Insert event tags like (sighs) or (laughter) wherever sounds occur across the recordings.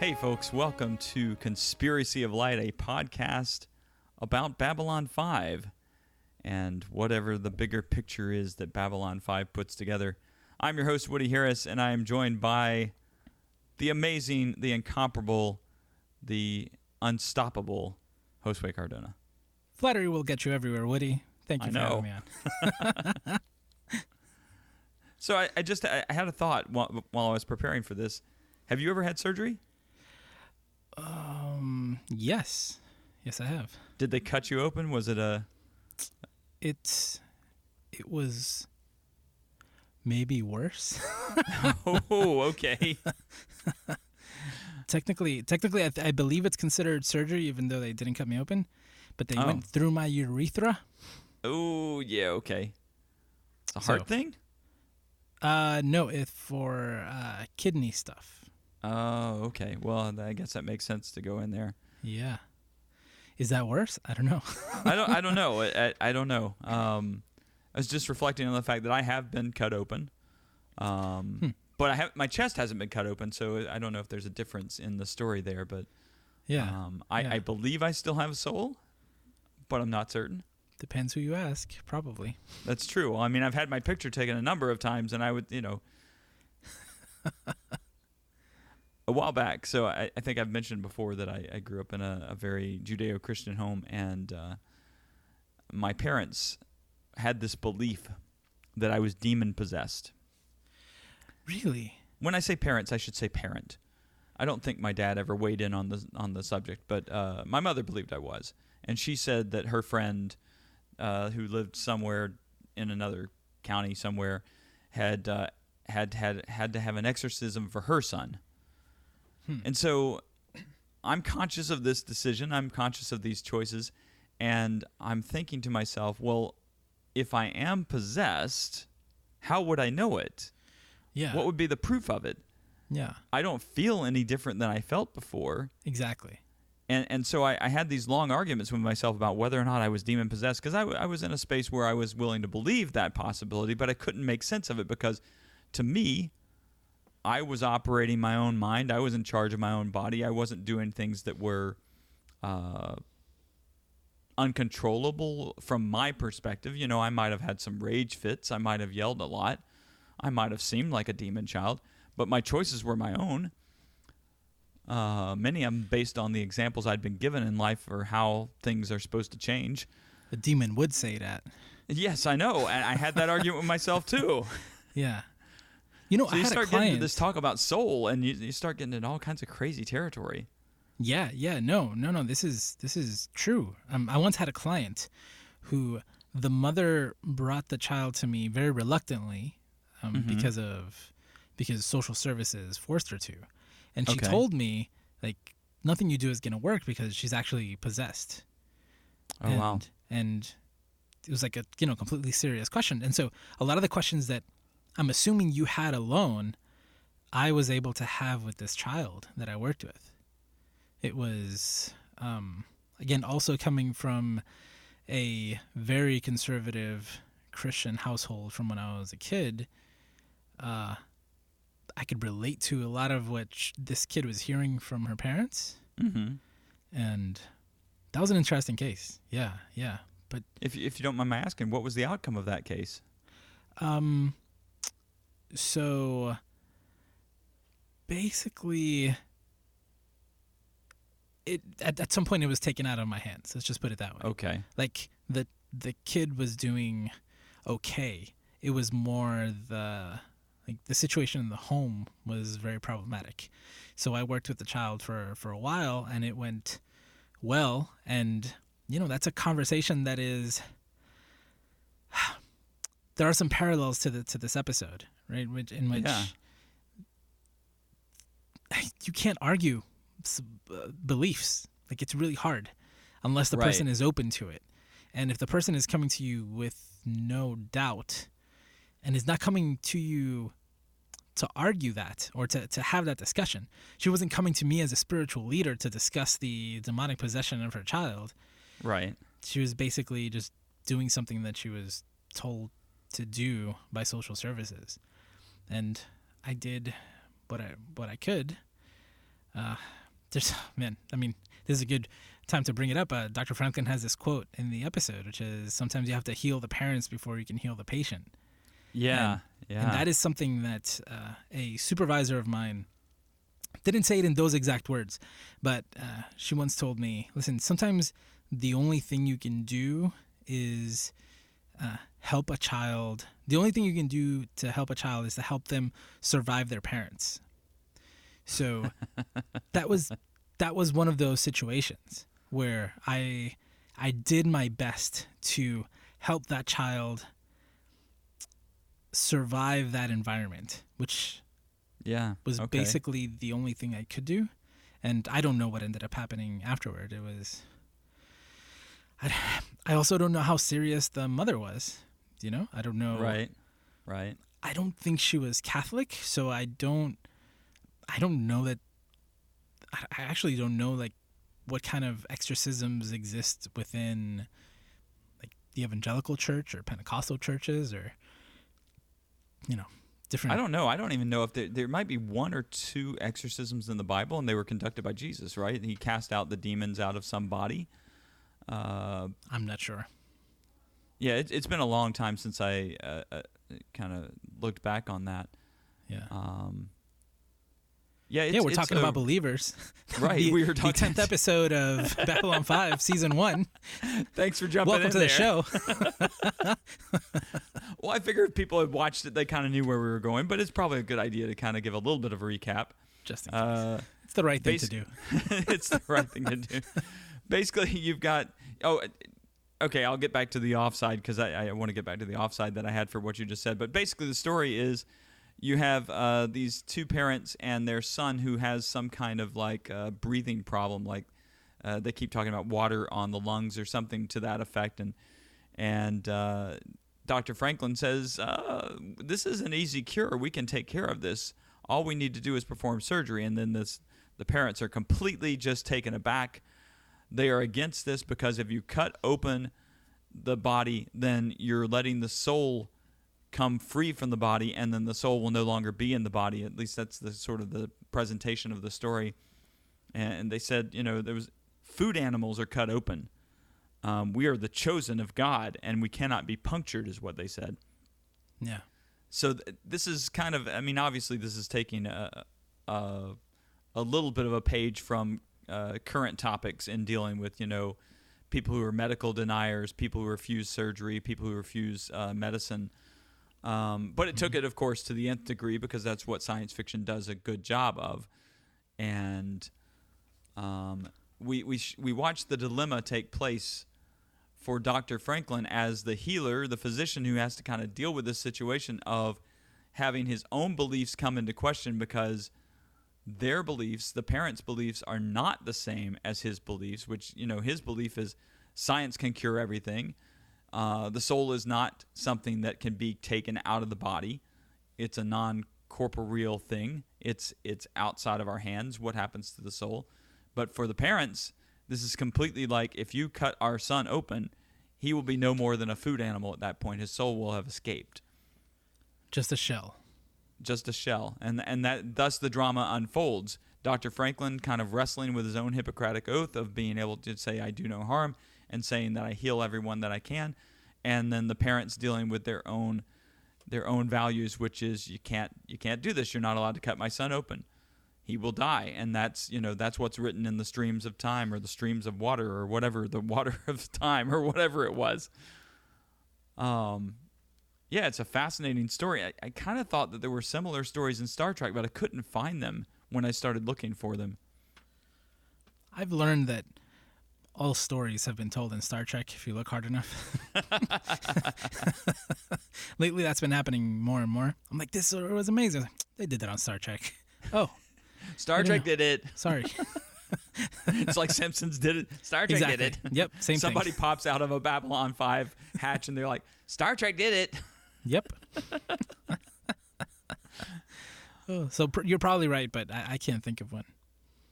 Hey, folks, welcome to Conspiracy of Light, a podcast about Babylon 5 and whatever the bigger picture is that Babylon 5 puts together. I'm your host, Woody Harris, and I am joined by the amazing, the incomparable, the unstoppable Josue Cardona. Flattery will get you everywhere, Woody. Thank you I for know. having me on. (laughs) (laughs) So I, I just I I had a thought while, while I was preparing for this. Have you ever had surgery? Um, yes, yes, I have. Did they cut you open? Was it a It's, it was maybe worse. (laughs) Oh, okay. (laughs) technically, technically, I, th- I believe it's considered surgery, even though they didn't cut me open. But they Oh. went through my urethra. Oh, yeah, okay. It's a heart So- thing? Uh, no, it's for uh, kidney stuff. Oh, okay. Well, I guess that makes sense to go in there. Yeah. Is that worse? I don't know. (laughs) I don't. I don't know. I, I, don't know. Um, I was just reflecting on the fact that I have been cut open, um, Hmm. but I have my chest hasn't been cut open, so I don't know if there's a difference in the story there. But yeah. um, I, yeah. I believe I still have a soul, but I'm not certain. Depends who you ask, probably. That's true. I mean, I've had my picture taken a number of times, and I would, you know, (laughs) a while back. So I, I think I've mentioned before that I, I grew up in a, a very Judeo-Christian home, and uh, my parents had this belief that I was demon possessed. Really? When I say parents, I should say parent. I don't think my dad ever weighed in on the on the subject, but uh, my mother believed I was, and she said that her friend, uh, who lived somewhere in another county somewhere, had uh, had had had to have an exorcism for her son, Hmm. and so I'm conscious of this decision. I'm conscious of these choices, and I'm thinking to myself, well, if I am possessed, how would I know it? Yeah. What would be the proof of it? yeah. I don't feel any different than I felt before. Exactly. And, and so I, I had these long arguments with myself about whether or not I was demon possessed because I, w- I was in a space where I was willing to believe that possibility, but I couldn't make sense of it because to me, I was operating my own mind. I was in charge of my own body. I wasn't doing things that were uh, uncontrollable from my perspective. You know, I might have had some rage fits. I might have yelled a lot. I might have seemed like a demon child, but my choices were my own. Uh, many of them based on the examples I'd been given in life or how things are supposed to change. A demon would say that. Yes, I know, and I had that argument with myself too. (laughs) Yeah. You know, So I you had start a getting client. into this talk about soul, and you, you start getting into all kinds of crazy territory. Yeah, yeah, no, no, no. This is this is true. Um, I once had a client who the mother brought the child to me very reluctantly um, Mm-hmm. because of because social services forced her to, and she Okay. told me like nothing you do is gonna work because she's actually possessed. Oh and, wow! And it was like a you know completely serious question, and so a lot of the questions that I'm assuming you had a loan, I was able to have with this child that I worked with. It was um, again also coming from a very conservative Christian household from when I was a kid. Uh, I could relate to a lot of what sh- this kid was hearing from her parents, hmm and that was an interesting case. Yeah, yeah, but If if you don't mind my asking, what was the outcome of that case? Um, so basically, it at, at some point it was taken out of my hands. Let's just put it that way. Okay, Like the the kid was doing okay. It was more the like the situation in the home was very problematic. So I worked with the child for for a while, and it went well. And you know that's a conversation that is. (sighs) There are some parallels to the to this episode, right? Which in which Yeah. (laughs) you can't argue uh, beliefs. Like it's really hard unless the Right. person is open to it. And if the person is coming to you with no doubt and is not coming to you to argue that or to, to have that discussion, she wasn't coming to me as a spiritual leader to discuss the demonic possession of her child. right. She was basically just doing something that she was told to do by social services. And I did what I what I could. Uh, there's (laughs) man, I mean, this is a good time to bring it up. Uh, Dr. Franklin has this quote in the episode, which is sometimes you have to heal the parents before you can heal the patient. Yeah, And- yeah. And that is something that uh, a supervisor of mine didn't say it in those exact words, but uh, she once told me, listen, sometimes the only thing you can do is uh, help a child. The only thing you can do to help a child is to help them survive their parents. So (laughs) that was that was one of those situations where I I did my best to help that child survive that environment, which yeah. was okay. basically the only thing I could do. And I don't know what ended up happening afterward. It was. (sighs) I, I also don't know how serious the mother was. You know, I don't know. Right. Right. I don't think she was Catholic, so I don't. I don't know that. I actually don't know like what kind of exorcisms exist within like the evangelical church or Pentecostal churches or you know different. I don't know. I don't even know if there, there might be one or two exorcisms in the Bible, and they were conducted by Jesus, right? He cast out the demons out of some body. Uh, I'm not sure. Yeah, it, it's been a long time since I uh, uh, kind of looked back on that. Yeah. Um, yeah, it's, yeah, we're talking a- about believers. (laughs) Right, the, we were the tenth (laughs) episode of Babylon Five, season one. Thanks for jumping Welcome to the show. (laughs) Well, I figured if people had watched it, they kind of knew where we were going, but it's probably a good idea to kind of give a little bit of a recap. Just in case. Uh, it's the right thing basi- to do. it's the right thing to do. Basically, you've got oh, okay. I'll get back to the offside because I, I want to get back to the offside that I had for what you just said. But basically, the story is you have uh, these two parents and their son who has some kind of like uh, breathing problem, like uh, they keep talking about water on the lungs or something to that effect, and and uh, Dr. Franklin says uh, this is an easy cure. We can take care of this. All we need to do is perform surgery, and then this the parents are completely just taken aback. They are against this because if you cut open the body, then you're letting the soul come free from the body, and then the soul will no longer be in the body. At least that's the sort of the presentation of the story. And they said, you know, there was food animals are cut open. Um, we are the chosen of God, and we cannot be punctured, is what they said. Yeah. So th- this is kind of, I mean, obviously this is taking a, a, a little bit of a page from uh, current topics in dealing with, you know, people who are medical deniers, people who refuse surgery, people who refuse uh, medicine. Um, but it took it, of course, to the nth degree because that's what science fiction does a good job of. And um, we we sh- we watched the dilemma take place for Dr. Franklin as the healer, the physician who has to kind of deal with this situation of having his own beliefs come into question because their beliefs, the parents' beliefs, are not the same as his beliefs, which, you know, his belief is science can cure everything. Uh, the soul is not something that can be taken out of the body. It's a non corporeal thing. It's it's outside of our hands what happens to the soul. But for the parents, this is completely like if you cut our son open, he will be no more than a food animal at that point. His soul will have escaped Just a shell. Just a shell. And and that thus the drama unfolds. Dr franklin kind of wrestling with his own hippocratic oath of being able to say i do no harm and saying that i heal everyone that i can. And then the parents dealing with their own their own values which is you can't you can't do this. You're not allowed to cut my son open. He will die. And that's you know that's what's written in the streams of time or the streams of water or whatever the (laughs) water of time or whatever it was. Um yeah, it's a fascinating story. I, I kind of thought that there were similar stories in Star Trek, but I couldn't find them when I started looking for them. I've learned that all stories have been told in Star Trek if you look hard enough. (laughs) Lately, that's been happening more and more. I'm like, this was amazing. They did that on Star Trek. (laughs) Oh, Star Trek know. did it. sorry. (laughs) It's like Simpsons did it. Star Trek exactly. did it. Yep, same thing. Somebody thing. pops out of a Babylon 5 hatch and they're like, Star Trek did it. Yep. (laughs) oh, so pr- you're probably right, but I-, I can't think of one.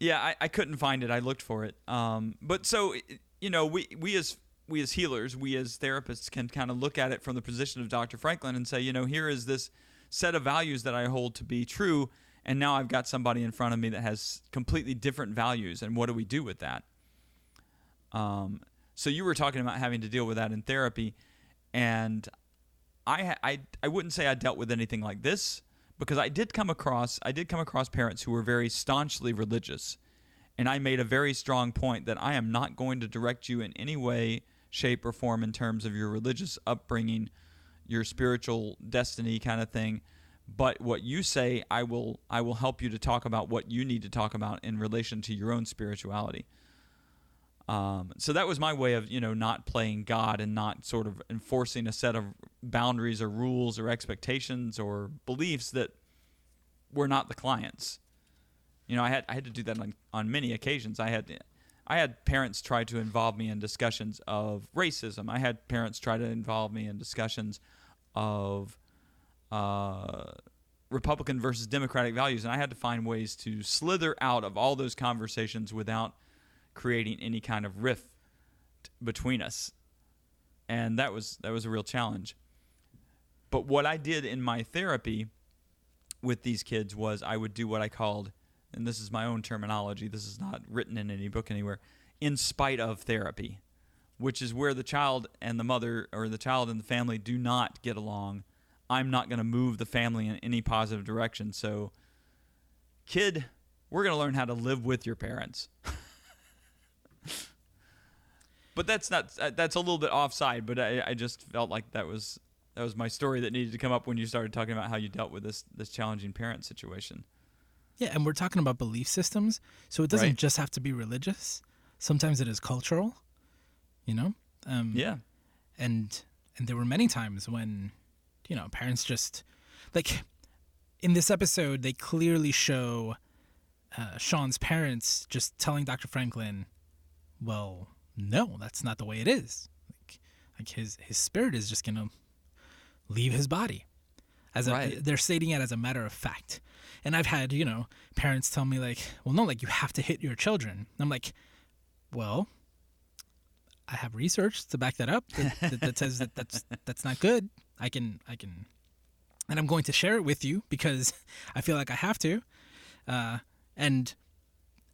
Yeah, I, I couldn't find it. I looked for it. Um, but so you know, we we as we as healers, we as therapists can kind of look at it from the position of Dr. Franklin and say, you know, here is this set of values that I hold to be true, and now I've got somebody in front of me that has completely different values, and what do we do with that? Um, so you were talking about having to deal with that in therapy, and I I I wouldn't say I dealt with anything like this because I did come across I did come across parents who were very staunchly religious, and I made a very strong point that I am not going to direct you in any way, shape, or form in terms of your religious upbringing, your spiritual destiny kind of thing. But what you say i will i will help you to talk about what you need to talk about in relation to your own spirituality um, so that was my way of you know not playing god and not sort of enforcing a set of boundaries or rules or expectations or beliefs that were not the clients. You know i had i had to do that on, on many occasions. I had i had parents try to involve me in discussions of racism. I had parents try to involve me in discussions of uh, Republican versus Democratic values, and I had to find ways to slither out of all those conversations without creating any kind of rift between us, and that was that was a real challenge. But what I did in my therapy with these kids was I would do what I called, and this is my own terminology. This is not written in any book anywhere. In spite of therapy, which is where the child and the mother or the child and the family do not get along I'm not going to move the family in any positive direction. So, kid, we're going to learn how to live with your parents. (laughs) but that's not uh, that's a little bit offside. But I, I just felt like that was that was my story that needed to come up when you started talking about how you dealt with this this challenging parent situation. Yeah, and we're talking about belief systems, so it doesn't Right. just have to be religious. Sometimes it is cultural, you know. Um, Yeah, and and there were many times when you know parents just like in this episode they clearly show uh, Sean's parents just telling Dr. Franklin, "Well, no, that's not the way it is. Like, like his his spirit is just gonna leave his body." As a, Right. they're stating it as a matter of fact. And I've had you know parents tell me like, "Well, no, like you have to hit your children." And I'm like, "Well." I have research to back that up that, that, that says that that's that's not good. I can I can, and I'm going to share it with you because (laughs) I feel like I have to, uh, and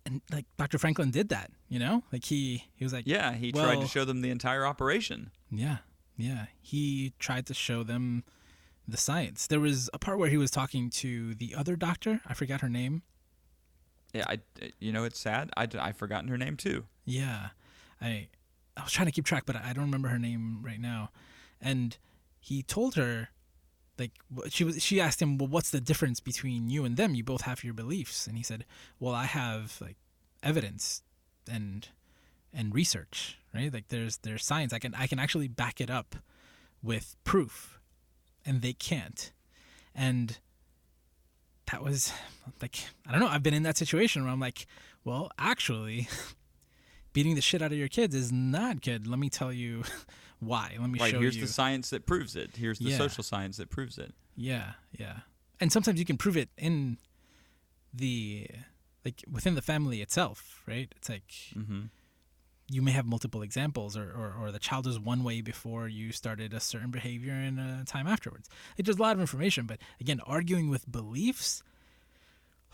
and like Dr. Franklin did that, you know, like he he was like yeah. He tried to show them the entire operation. yeah yeah he tried to show them the science. There was a part where he was talking to the other doctor. I forgot her name. Yeah, I uh, you know it's sad. I I've forgotten her name too. Yeah, I I was trying to keep track, but I don't remember her name right now. And he told her, like, she was. She asked him, "Well, what's the difference between you and them? You both have your beliefs." And he said, "Well, I have like evidence and and research, right? Like, there's there's science. I can I can actually back it up with proof, and they can't." And that was like I don't know. I've been in that situation where I'm like, well, actually, (laughs) beating the shit out of your kids is not good. Let me tell you (laughs) why. Let me Right show here's you. Here's the science that proves it. Here's the Yeah. social science that proves it. yeah, yeah. And sometimes you can prove it in the like within the family itself, right? It's like Mm-hmm. you may have multiple examples or, or, or the child was one way before you started a certain behavior and a time afterwards it's just a lot of information but again arguing with beliefs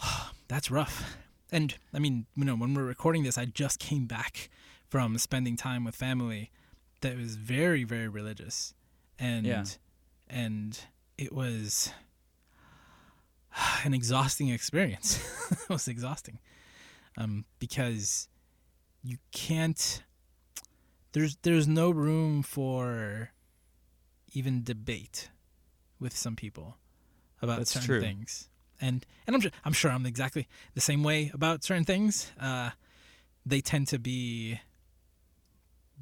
(sighs) that's rough and i mean you know when we're recording this i just came back from spending time with family that was very very religious and Yeah. and it was (sighs) an exhausting experience (laughs) it was exhausting um, because you can't there's there's no room for even debate with some people about That's certain true. things and and I'm, ju- I'm sure I'm exactly the same way about certain things uh, they tend to be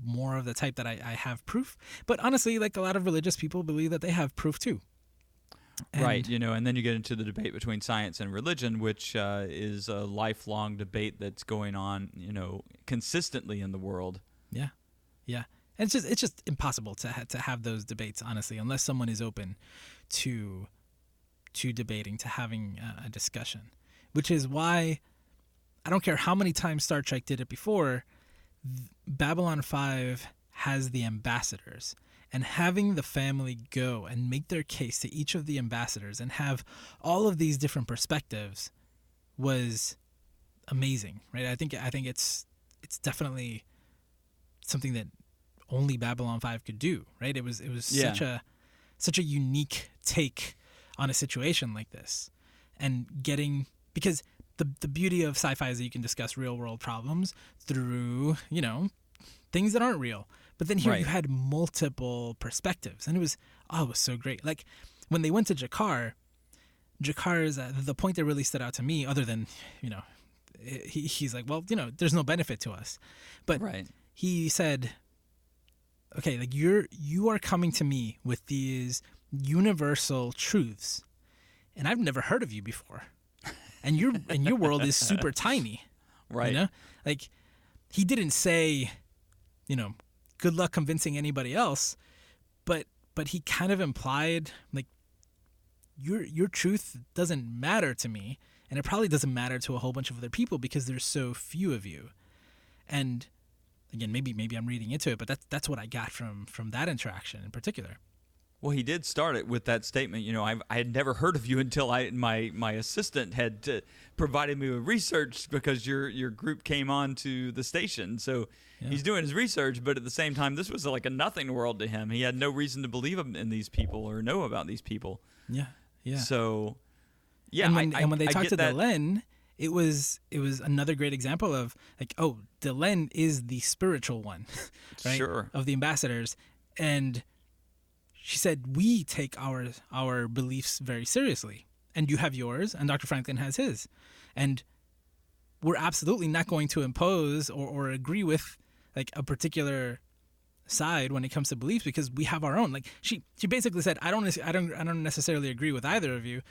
more of the type that I, I have proof but honestly like a lot of religious people believe that they have proof too And- right, you know, and then you get into the debate between science and religion, which uh, is a lifelong debate that's going on, you know, consistently in the world. Yeah, yeah. And it's just it's just impossible to ha- to have those debates honestly, unless someone is open to to debating, to having a, a discussion. Which is why I don't care how many times Star Trek did it before. Babylon Five has the ambassadors, and having the family go and make their case to each of the ambassadors and have all of these different perspectives was amazing, right? I think I think it's it's definitely something that only Babylon 5 could do, right? It was it was Yeah. such a such a unique take on a situation like this. And getting because the the beauty of sci-fi is that you can discuss real world problems through, you know, things that aren't real. But then here you had multiple perspectives and it was oh, it was so great. Like when they went to G'Kar, G'Kar's uh, the point that really stood out to me other than, you know, he, he's like, well, you know, there's no benefit to us. But Right. he said okay like you're you are coming to me with these universal truths. And i've never heard of you before. And your (laughs) and your world is super tiny Right. you know? Like he didn't say you know good luck convincing anybody else but but he kind of implied like your your truth doesn't matter to me and it probably doesn't matter to a whole bunch of other people because there's so few of you. And again maybe maybe i'm reading into it but that's that's what i got from from that interaction in particular Well, he did start it with that statement. You know, I, I had never heard of you until I my my assistant had uh, provided me with research because your your group came on to the station. So Yeah. he's doing his research, but at the same time, this was like a nothing world to him. He had no reason to believe in these people or know about these people. yeah yeah So, yeah, and when, I, and when they I talked get to that. Delenn, it was it was another great example of like, oh, Delenn is the spiritual one, (laughs) right? Sure. Of the ambassadors, and she said we take our our beliefs very seriously, and you have yours, and Dr. Franklin has his, and we're absolutely not going to impose or, or agree with like a particular side when it comes to beliefs because we have our own. Like she she basically said, I don't I don't I don't necessarily agree with either of you,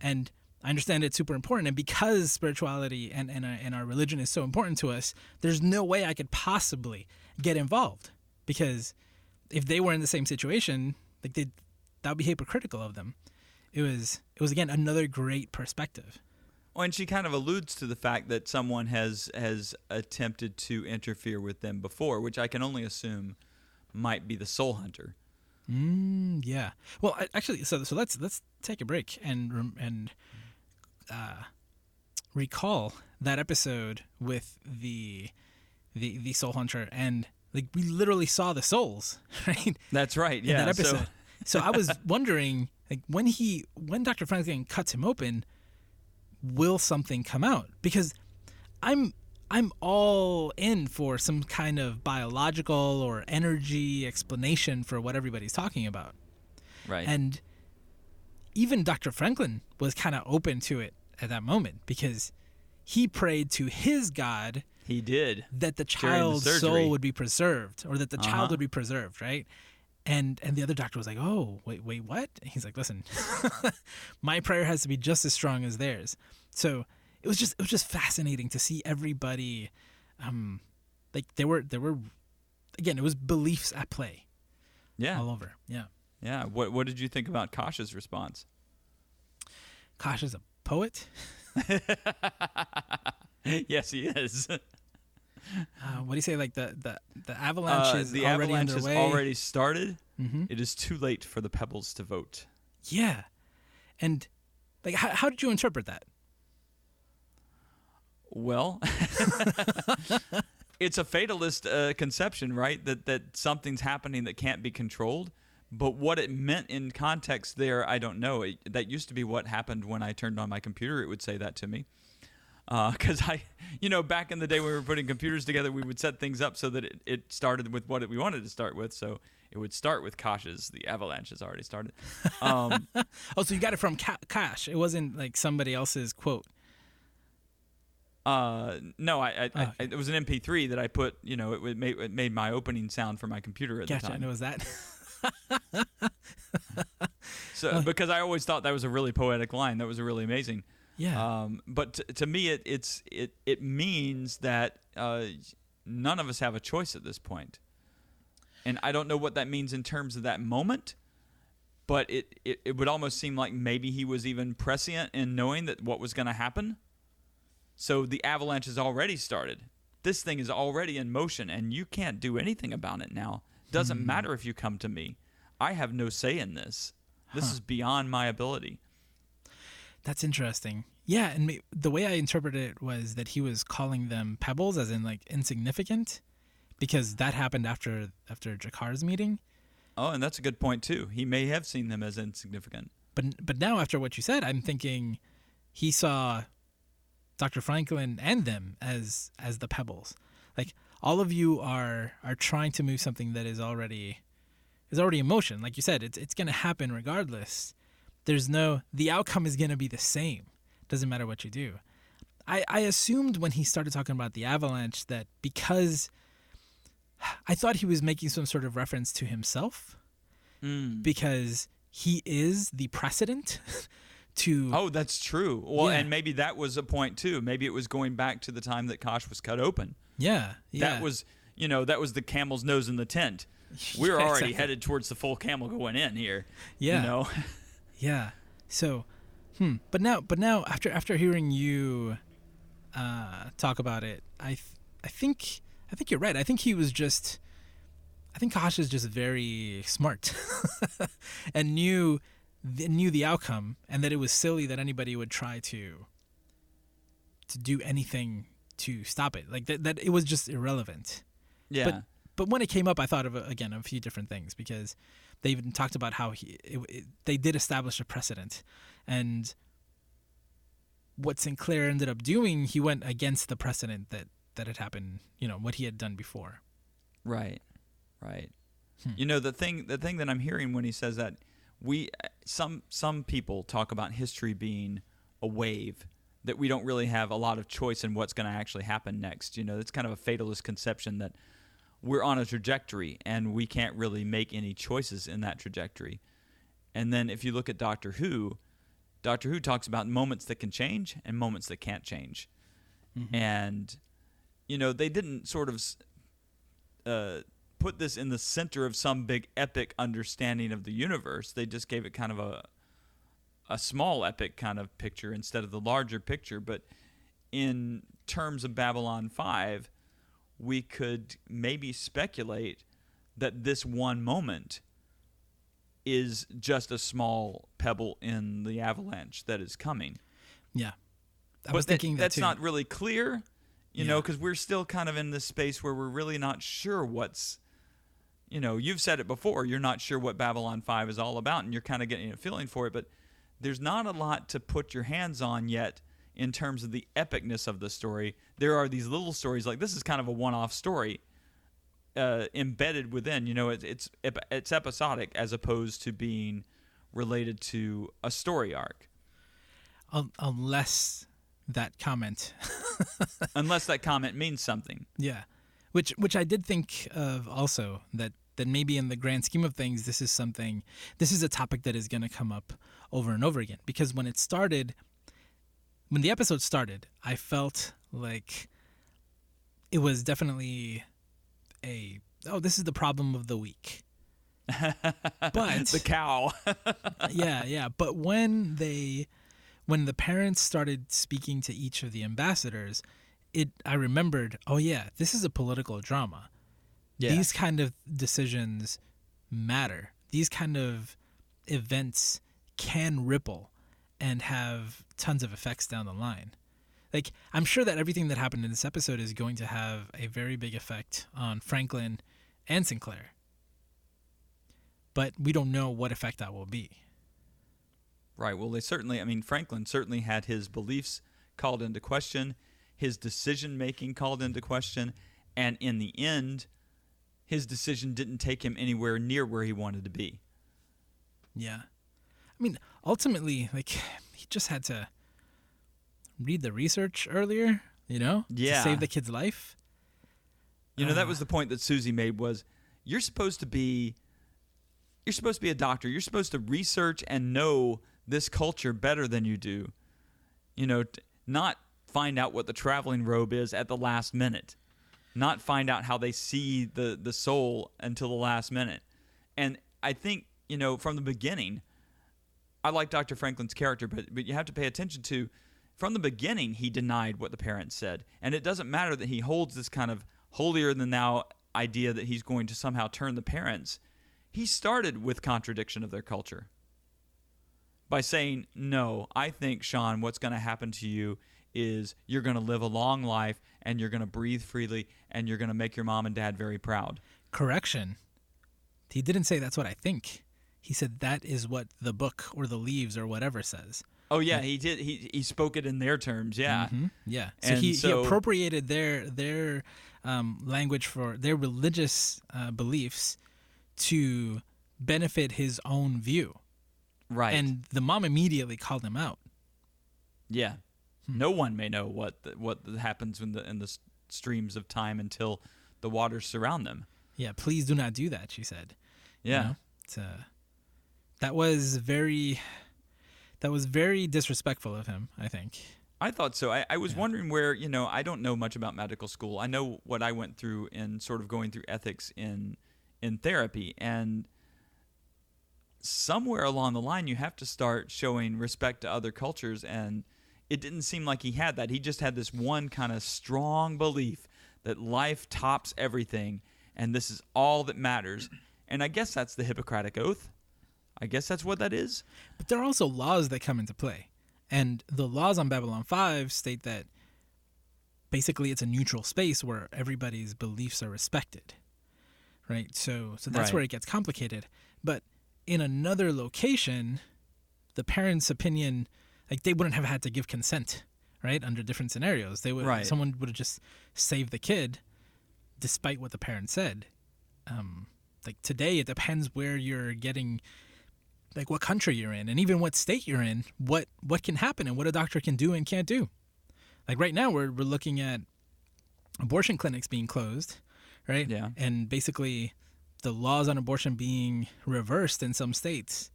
and I understand it's super important. And because spirituality and and, and our religion is so important to us, there's no way I could possibly get involved because if they were in the same situation, like they that would be hypocritical of them. It was it was again another great perspective. Well, and she kind of alludes to the fact that someone has has attempted to interfere with them before, which I can only assume might be the Soul Hunter. Mm, yeah. Well, actually, so so let's let's take a break and and uh, recall that episode with the the the soul hunter and like we literally saw the souls (laughs) right That's right. in Yeah. that so- episode. So, I was (laughs) wondering like when he when Dr. Franklin cuts him open, will something come out? Because I'm I'm all in for some kind of biological or energy explanation for what everybody's talking about. right. And even Dr. Franklin was kind of open to it at that moment because he prayed to his God he did. that the During the child's soul would be preserved or that the Uh-huh. child would be preserved, right? And and the other doctor was like, "Oh, wait, wait, what?" And (laughs) he's like, "Listen, (laughs) my prayer has to be just as strong as theirs." So it was just it was just fascinating to see everybody, um, like there were there were, again, it was beliefs at play Yeah. all over. Yeah, Yeah. What What did you think about Kosh's response? Kosh's a poet. (laughs) (laughs) yes, he is. Uh, Uh, what do you say? Like the the the avalanche Uh, is the already avalanche underway. has already started. hmm It is too late for the pebbles to vote. Yeah, and like how how did you interpret that? Well, (laughs) it's a fatalist uh, conception, right? That that something's happening that can't be controlled. But what it meant in context there, I don't know. It, that used to be what happened when I turned on my computer. It would say that to me. (laughs) Because I, you know, back in the day when we were putting computers together, we would set things up so that it, it started with what we wanted to start with. So it would start with Kosh's. The avalanche has already started. Um, (laughs) Oh, so you got it from Ca- Kosh. It wasn't like somebody else's quote. Uh, no, I, I, I, Oh, it was an MP3 that I put. You know, it, made it made my opening sound for my computer at Gotcha. the And it time. was that. (laughs) So Oh. because I always thought that was a really poetic line. That was a really amazing. Yeah. Um, but t- to me, it it's it it means that uh, none of us have a choice at this point, and I don't know what that means in terms of that moment. But it, it, it would almost seem like maybe he was even prescient in knowing that what was going to happen. So the avalanche has already started. This thing is already in motion, and you can't do anything about it now. Doesn't matter if you come to me. I have no say in this. This Huh. is beyond my ability. That's interesting. Yeah, and the way I interpreted it was that he was calling them pebbles, as in like insignificant, because that happened after after G'Kar's meeting. Oh, and that's a good point too. He may have seen them as insignificant. But but now after what you said, I'm thinking he saw Dr. Franklin and them as as the pebbles. Like all of you are are trying to move something that is already is already in motion. Like you said, it's it's going to happen regardless. There's no the outcome is going to be the same. Doesn't matter what you do. I I assumed when he started talking about the avalanche that because I thought he was making some sort of reference to himself Mm. because he is the precedent (laughs) to Oh, that's true. Well, Yeah. and maybe that was a point too. Maybe it was going back to the time that Kosh was cut open. yeah, yeah. That was, you know, that was the camel's nose in the tent. (laughs) We're Yeah, already exactly. headed towards the full camel going in here. yeah You know? (laughs) yeah. So hmm. But now but now after after hearing you uh talk about it i th- i think i think you're right. I think he was just i think kosh is just very smart (laughs) and knew th- knew the outcome and that it was silly that anybody would try to to do anything to stop it. Like that, that it was just irrelevant. Yeah. but when it came up, I thought of again a few different things because they even talked about how he it, it, they did establish a precedent, and what Sinclair ended up doing, he went against the precedent that that had happened. You know what he had done before. Right. Right. Hmm. You know the thing the thing that I'm hearing when he says that we some some people talk about history being a wave that we don't really have a lot of choice in what's going to actually happen next. You know, it's kind of a fatalist conception that we're on a trajectory and we can't really make any choices in that trajectory. And then if you look at Doctor Who, Doctor Who talks about moments that can change and moments that can't change. And you know, they didn't sort of uh, put this in the center of some big epic understanding of the universe. They just gave it kind of a a small epic kind of picture instead of the larger picture. But in terms of Babylon 5, we could maybe speculate that this one moment is just a small pebble in the avalanche that is coming. Yeah, I but was that- thinking that that's too. not really clear, you know, because we're still kind of in this space where we're really not sure what's, you know, you've said it before, you're not sure what Babylon 5 is all about, and you're kind of getting a feeling for it, but there's not a lot to put your hands on yet in terms of the epicness of the story. There are these little stories, like this is kind of a one off story. Uh, embedded within, you know, it, it's it's episodic as opposed to being related to a story arc. Un- unless that comment (laughs) unless that comment means something. Yeah, which which I did think of also that that maybe in the grand scheme of things, this is something, this is a topic that is going to come up over and over again because when it started, when the episode started, I felt like it was definitely a oh this is the problem of the week. (laughs) but the cow. (laughs) yeah, yeah. But when they, when the parents started speaking to each of the ambassadors, it I remembered. Oh yeah, this is a political drama. Yeah. These kind of decisions matter. These kind of events can ripple and have tons of effects down the line. Like I'm sure that everything that happened in this episode is going to have a very big effect on Franklin and Sinclair. But we don't know what effect that will be. Right. Well, they certainly, I mean, Franklin certainly had his beliefs called into question, his decision making called into question, and in the end, his decision didn't take him anywhere near where he wanted to be. Yeah. I mean, ultimately, like, he just had to read the research earlier, you know? Yeah. To save the kid's life. You know, that Uh. was the point that Susie made was you're supposed to be you're supposed to be a doctor. You're supposed to research and know this culture better than you do. You know, t- not find out what the traveling robe is at the last minute. Not find out how they see the the soul until the last minute. And I think, you know, from the beginning, I like Dr. Franklin's character, but but you have to pay attention to from the beginning he denied what the parents said. And it doesn't matter that he holds this kind of holier than thou idea that he's going to somehow turn the parents. he started with contradiction of their culture by saying, No, I think, Sean, what's going to happen to you is you're going to live a long life and you're going to breathe freely and you're going to make your mom and dad very proud. Correction. He didn't say that's what I think. He said that is what the book or the leaves or whatever says. Oh yeah, he did. He he spoke it in their terms. Yeah, Mhm. Yeah. So And he, so- he appropriated their their um, language for their religious uh, beliefs to benefit his own view. right. And the mom immediately called him out. yeah, Hmm. no one may know what the, what happens in the in the streams of time until the waters surround them. Yeah, please do not do that, she said. you Yeah, know? It's, uh, that was very that was very disrespectful of him, I think. I thought so. I, I was wondering where, you know, I don't know much about medical school. I know what I went through in sort of going through ethics in in therapy and somewhere along the line you have to start showing respect to other cultures and it didn't seem like he had that. He just had this one kind of strong belief that life tops everything and this is all that matters. And I guess that's the Hippocratic oath. I guess that's what that is. But there are also laws that come into play. And the laws on Babylon 5 state that basically it's a neutral space where everybody's beliefs are respected. Right? So so that's Right. where it gets complicated. But in another location, the parents' opinion like they wouldn't have had to give consent, right? Under different scenarios. They would Right. someone would have just saved the kid despite what the parents said. Um like today it depends where you're getting like what country you're in and even what state you're in what what can happen and what a doctor can do and can't do. Like right now we're, we're looking at abortion clinics being closed right? Yeah. and basically the laws on abortion being reversed in some states.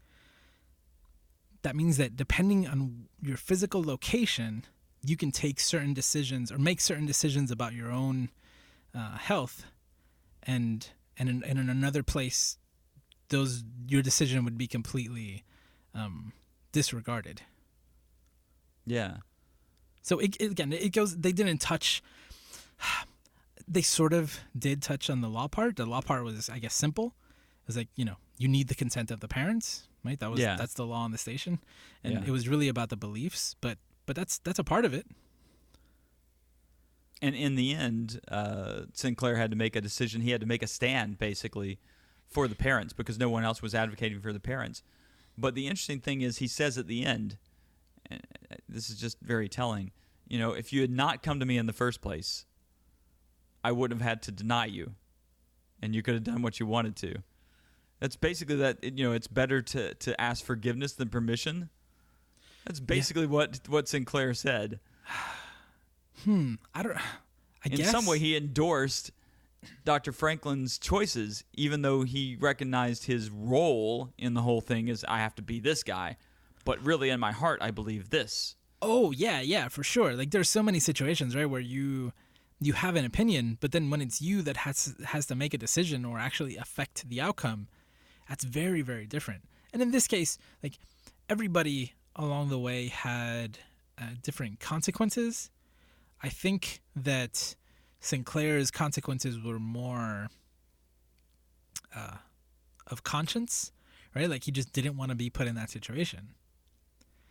That means that depending on your physical location you can take certain decisions or make certain decisions about your own uh, health and and in, and in another place those your decision would be completely um, disregarded. Yeah. So it, it- again, it goes. They didn't touch. (sighs) They sort of did touch on the law part. The law part was, I guess, simple. It was like you know you need the consent of the parents, right? That was Yeah. that's the law on the station, and Yeah. it was really about the beliefs. But but that's that's a part of it. And in the end, uh, Sinclair had to make a decision. He had to make a stand, basically, for the parents because no one else was advocating for the parents. But the interesting thing is, he says at the end, and uh, this is just very telling. You know, if you had not come to me in the first place, I wouldn't have had to deny you, and you could have done what you wanted to. That's basically that. You know, it's better to to ask forgiveness than permission. That's basically what what Sinclair said. (sighs) Hmm. I don't. I in guess some way he endorsed Dr. Franklin's choices, even though he recognized his role in the whole thing as I have to be this guy. But really, in my heart, I believe this. Oh yeah, yeah, for sure. Like there's so many situations, right, where you you have an opinion, but then when it's you that has has to make a decision or actually affect the outcome, that's very very different. And in this case, like everybody along the way had uh, different consequences. I think that Sinclair's consequences were more uh, of conscience, right? Like he just didn't want to be put in that situation.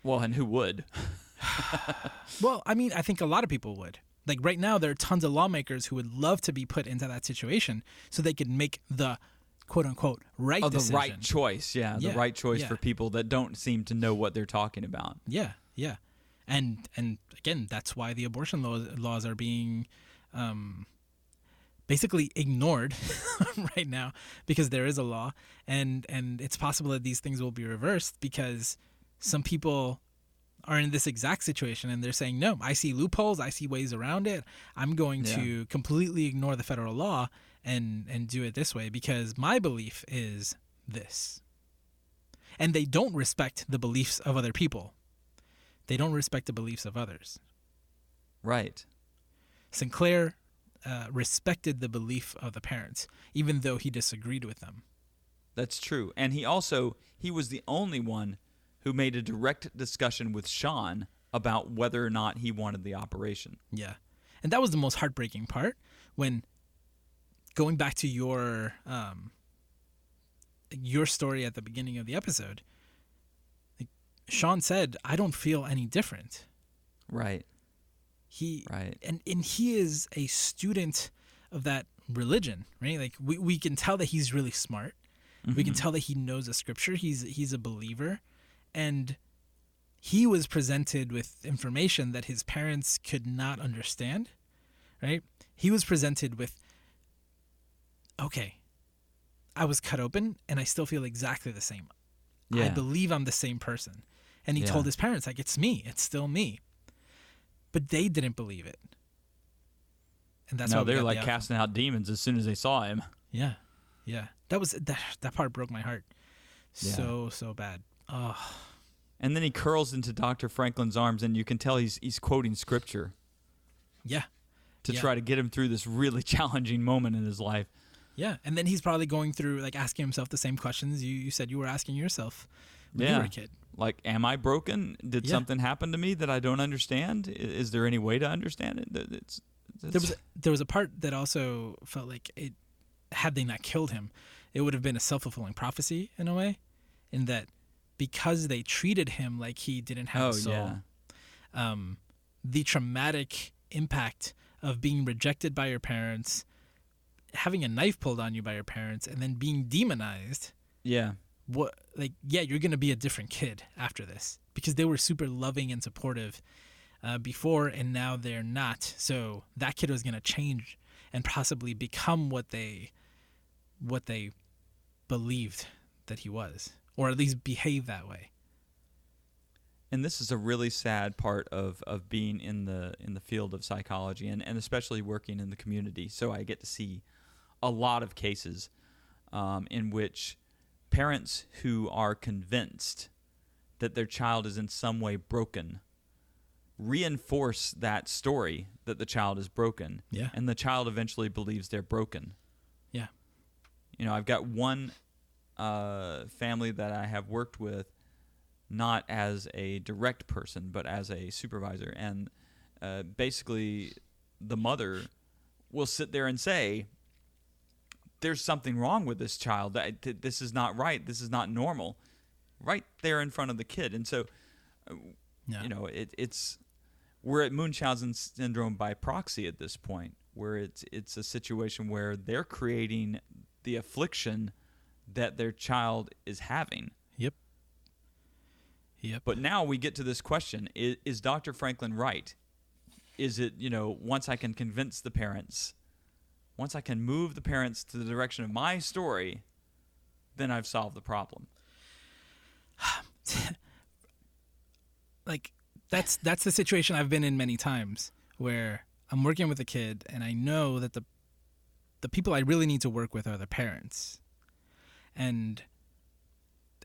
Well, and who would? (laughs) Well, I mean, I think a lot of people would. Like right now, there are tons of lawmakers who would love to be put into that situation so they could make the quote unquote right Oh, the decision. right choice. Yeah, the right choice yeah. for people that don't seem to know what they're talking about. Yeah, yeah, and and again, that's why the abortion laws laws are being um, basically ignored (laughs) right now because there is a law, and and it's possible that these things will be reversed because some people are in this exact situation and they're saying no i see loopholes. I see ways around it. I'm going to completely ignore the federal law and and do it this way because my belief is this. And they don't respect the beliefs of other people. They don't respect the beliefs of others. Right. Sinclair uh, respected the belief of the parents even though he disagreed with them That's true. And he also he was the only one who made a direct discussion with Sean about whether or not he wanted the operation. Yeah. And that was the most heartbreaking part when going back to your um your story at the beginning of the episode, like Sean said, I don't feel any different. Right. He Right. and and he is a student of that religion, right? Like we, we can tell that he's really smart. We can Mhm. tell that he knows the scripture. He's he's a believer, and he was presented with information that his parents could not understand. Right? He was presented with, okay, I was cut open, and I still feel exactly the same. I believe I'm the same person. And he Yeah. told his parents, like, it's me. It's still me. But they didn't believe it. And that's no, they're got the like casting out demons as soon as they saw him. Yeah, yeah. That was that. That part broke my heart. Yeah. So so bad. Oh, And then he curls into Dr. Franklin's arms, and you can tell he's he's quoting scripture yeah, to Yeah. try to get him through this really (laughs) challenging moment in his life. yeah. And then he's probably going through like asking himself the same questions you you said you were asking yourself when you were Yeah. a kid. Like, am I broken? Did Yeah. something happen to me that I don't understand? Is there any way to understand it? It's, it's, There was a, there was a part that also felt like it had they not killed him, it would have been a self fulfilling prophecy in a way, in that because they treated him like he didn't have oh a soul. yeah, um, the traumatic impact of being rejected by your parents, having a knife pulled on you by your parents, and then being demonized. yeah, What, like, yeah, you're gonna be a different kid after this because they were super loving and supportive uh, before, and now they're not. So that kid was gonna change and possibly become what they, what they believed that he was, or at least behave that way. and this is a really sad part of, of being in the in the field of psychology and, and especially working in the community. So I get to see a lot of cases um, in which parents who are convinced that their child is in some way broken reinforce that story that the child is broken Yeah. and the child eventually believes they're broken Yeah. you know i've got one uh, family that i have worked with not as a direct person but as a supervisor and uh, basically the mother will sit there and say there's something wrong with this child this is not right this is not normal right there in front of the kid and so uh, Yeah. you know it, it's we're at Munchausen syndrome by proxy at this point where it's it's a situation where they're creating the affliction that their child is having Yep. Yep. but now we get to this question is, is Dr. Franklin right is it you know once I can convince the parents once I can move the parents to the direction of my story then I've solved the problem (sighs) like that's that's the situation I've been in many times where I'm working with a kid and I know that the the people I really need to work with are the parents. And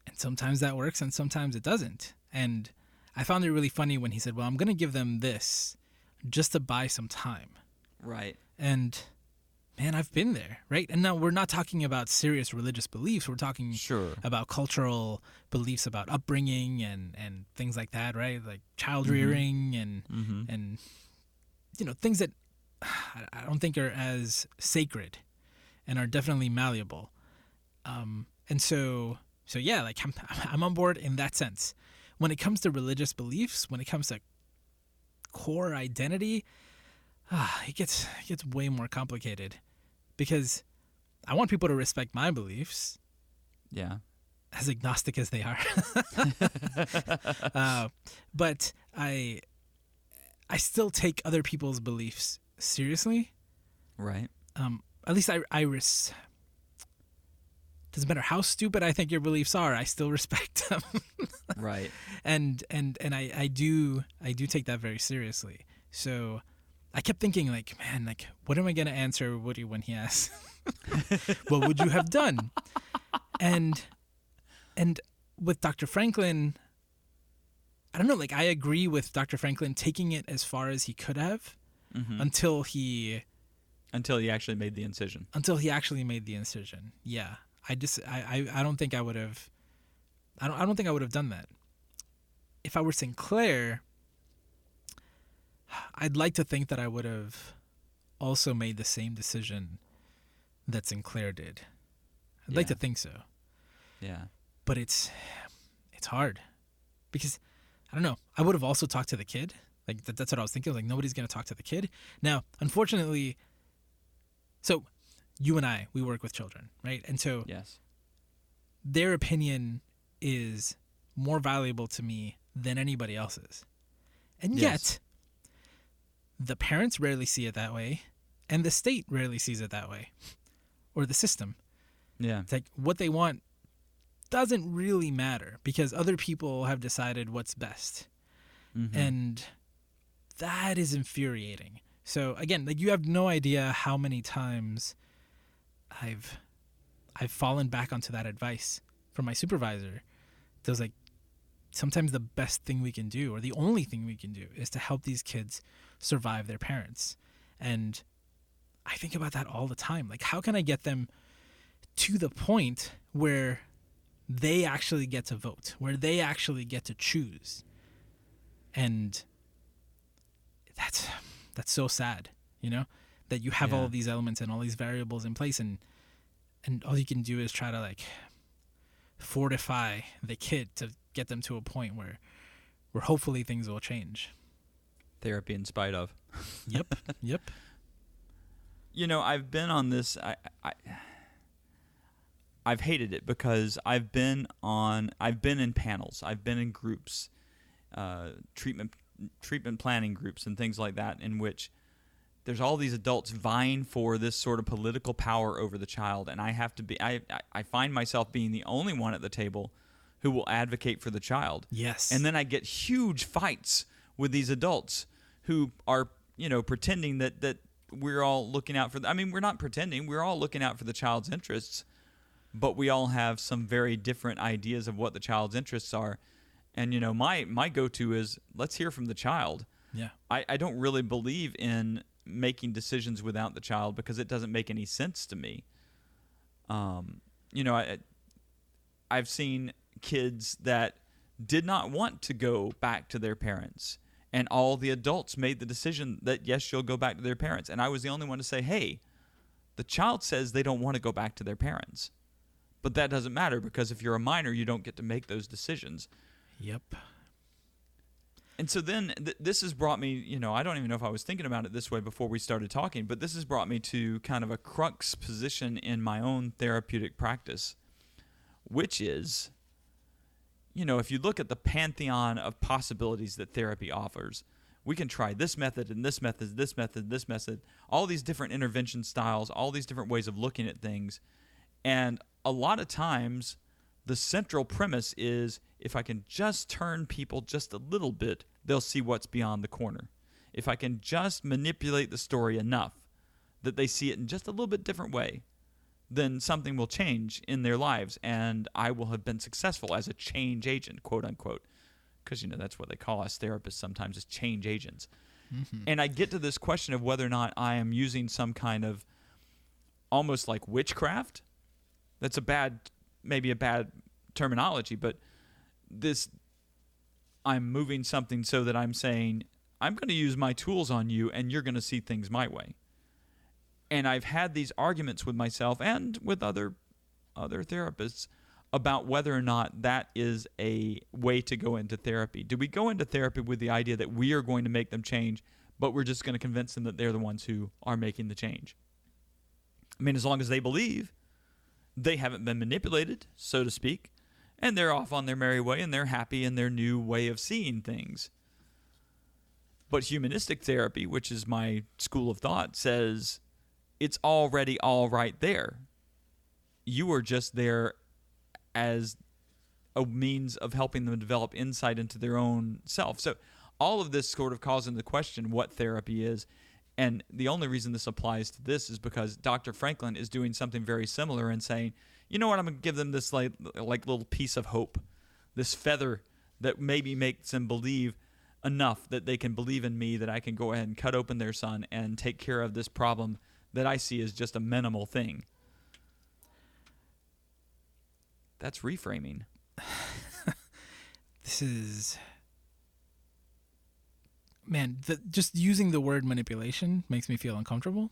and sometimes that works and sometimes it doesn't. And I found it really funny when he said, "Well, I'm going to give them this just to buy some time." right And man, I've been there, right? And now we're not talking about serious religious beliefs. We're talking sure about cultural beliefs about upbringing and and things like that, right? Like child rearing and mm-hmm. and you know things that I I don't think are as sacred and are definitely malleable. Um, and so so yeah, like I'm (laughs) I'm on board in that sense. When it comes to religious beliefs, when it comes to core identity, ah, (sighs) it gets it gets way more complicated because I want people to respect my beliefs yeah as agnostic as they are. (laughs) (laughs) uh, but I I still take other people's beliefs seriously. right Um, at least I I res- doesn't matter how stupid I think your beliefs are, I still (laughs) respect them. right and and and I I do I do take that very seriously. So I kept thinking like, man, like what am I gonna answer Woody when he asks, (laughs) what would you have done? And and with Dr. Franklin, I don't know, like I agree with Dr. Franklin taking it as far as he could have hmm until he until he actually made the incision until he actually made the incision. Yeah. I just I, I, I don't think I would have I don't I don't think I would have done that. If I were Sinclair, I'd like to think that I would have also made the same decision that Sinclair did. I'd like to think so. Yeah. but it's it's hard because I don't know. I would have also talked to the kid. Like that, that's what I was thinking. Like nobody's gonna talk to the kid. Now, unfortunately, so you and I we work with children, right? And so Yes. their opinion is more valuable to me than anybody else's. And Yes. yet, the parents rarely see it that way, and the state rarely sees it that way, or the system. Yeah. It's like what they want doesn't really matter because other people have decided what's best. Mhm. And that is infuriating. So again, like you have no idea how many times I've I've fallen back onto that advice from my supervisor. That was like sometimes the best thing we can do or the only thing we can do is to help these kids survive their parents. And I think about that all the time. Like how can I get them to the point where they actually get to vote, where they actually get to choose. And that's that's so sad, you know, that you have all Yeah. of these elements and all these variables in place and and all you can do is try to like fortify the kid to get them to a point where where hopefully things will change. Therapy in spite of. Yep. (laughs) yep. You know, I've been on this. I, I, I've hated it because I've been on. I've been in panels. I've been in groups, uh, treatment treatment planning groups and things like that, in which there's all these adults vying for this sort of political power over the child, and I have to be. I I- I find myself being the only one at the table who will advocate for the child. Yes. And then I get huge fights with these adults who are, you know, pretending that that we're all looking out for. The, I mean, we're not pretending. We're all looking out for the child's interests, but we all have some very different ideas of what the child's interests are. And you know, my my go-to is let's hear from the child. yeah. I, I don't really believe in making decisions without the child because it doesn't make any sense to me. Um, you know, I I've seen kids that did not want to go back to their parents, and all the adults made the decision that yes, you'll go back to their parents, and I was the only one to say, hey, the child says they don't want to go back to their parents, but that doesn't matter because if you're a minor, you don't get to make those decisions. Yep. And so then th- this has brought me, you know, I don't even know if I was thinking about it this way before we started talking, but this has brought me to kind of a crux position in my own therapeutic practice, which is, you know, if you look at the pantheon of possibilities that therapy offers, we can try this method and this method, this method, this method, all these different intervention styles, all these different ways of looking at things. And a lot of times, the central premise is if I can just turn people just a little bit, they'll see what's beyond the corner. If I can just manipulate the story enough that they see it in just a little bit different way, then something will change in their lives and I will have been successful as a change agent, quote unquote. Because, you know, that's what they call us therapists sometimes is change agents. Mm-hmm. And I get to this question of whether or not I am using some kind of almost like witchcraft. That's a bad, maybe a bad terminology, but this, I'm moving something so that I'm saying, I'm going to use my tools on you and you're going to see things my way. And I've had these arguments with myself and with other other therapists about whether or not that is a way to go into therapy. Do we go into therapy with the idea that we are going to make them change, but we're just going to convince them that they're the ones who are making the change? I mean, as long as they believe they haven't been manipulated, so to speak, and they're off on their merry way and they're happy in their new way of seeing things. But humanistic therapy, which is my school of thought, says it's already all right there. You are just there as a means of helping them develop insight into their own self. So all of this sort of calls into question what therapy is. And the only reason this applies to this is because Dr. Franklin is doing something very similar and saying, you know what, I'm going to give them this like, like little piece of hope, this feather that maybe makes them believe enough that they can believe in me that I can go ahead and cut open their son and take care of this problem that I see as just a minimal thing. That's reframing. (sighs) This is man, the, just using the word manipulation makes me feel uncomfortable.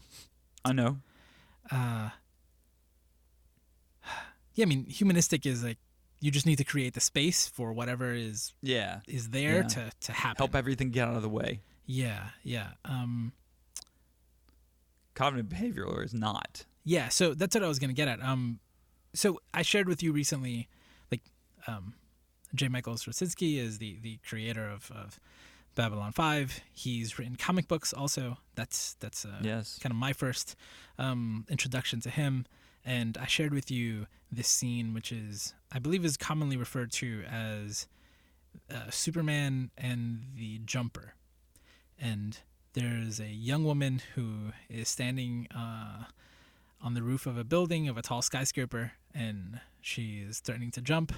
I know. Uh (sighs) yeah, I mean, humanistic is like you just need to create the space for whatever is Yeah. is there Yeah. to to happen. Help everything get out of the way. Yeah, yeah. Um, Cognitive behavioral or is not. Yeah, so that's what I was gonna get at. Um, so I shared with you recently, like, um, J. Michael Straczynski is the the creator of, of Babylon Five. He's written comic books also. That's that's uh, Yes. kind of my first um, introduction to him. And I shared with you this scene, which is I believe is commonly referred to as uh, Superman and the Jumper. And there's a young woman who is standing uh, on the roof of a building of a tall skyscraper, and she is threatening to jump.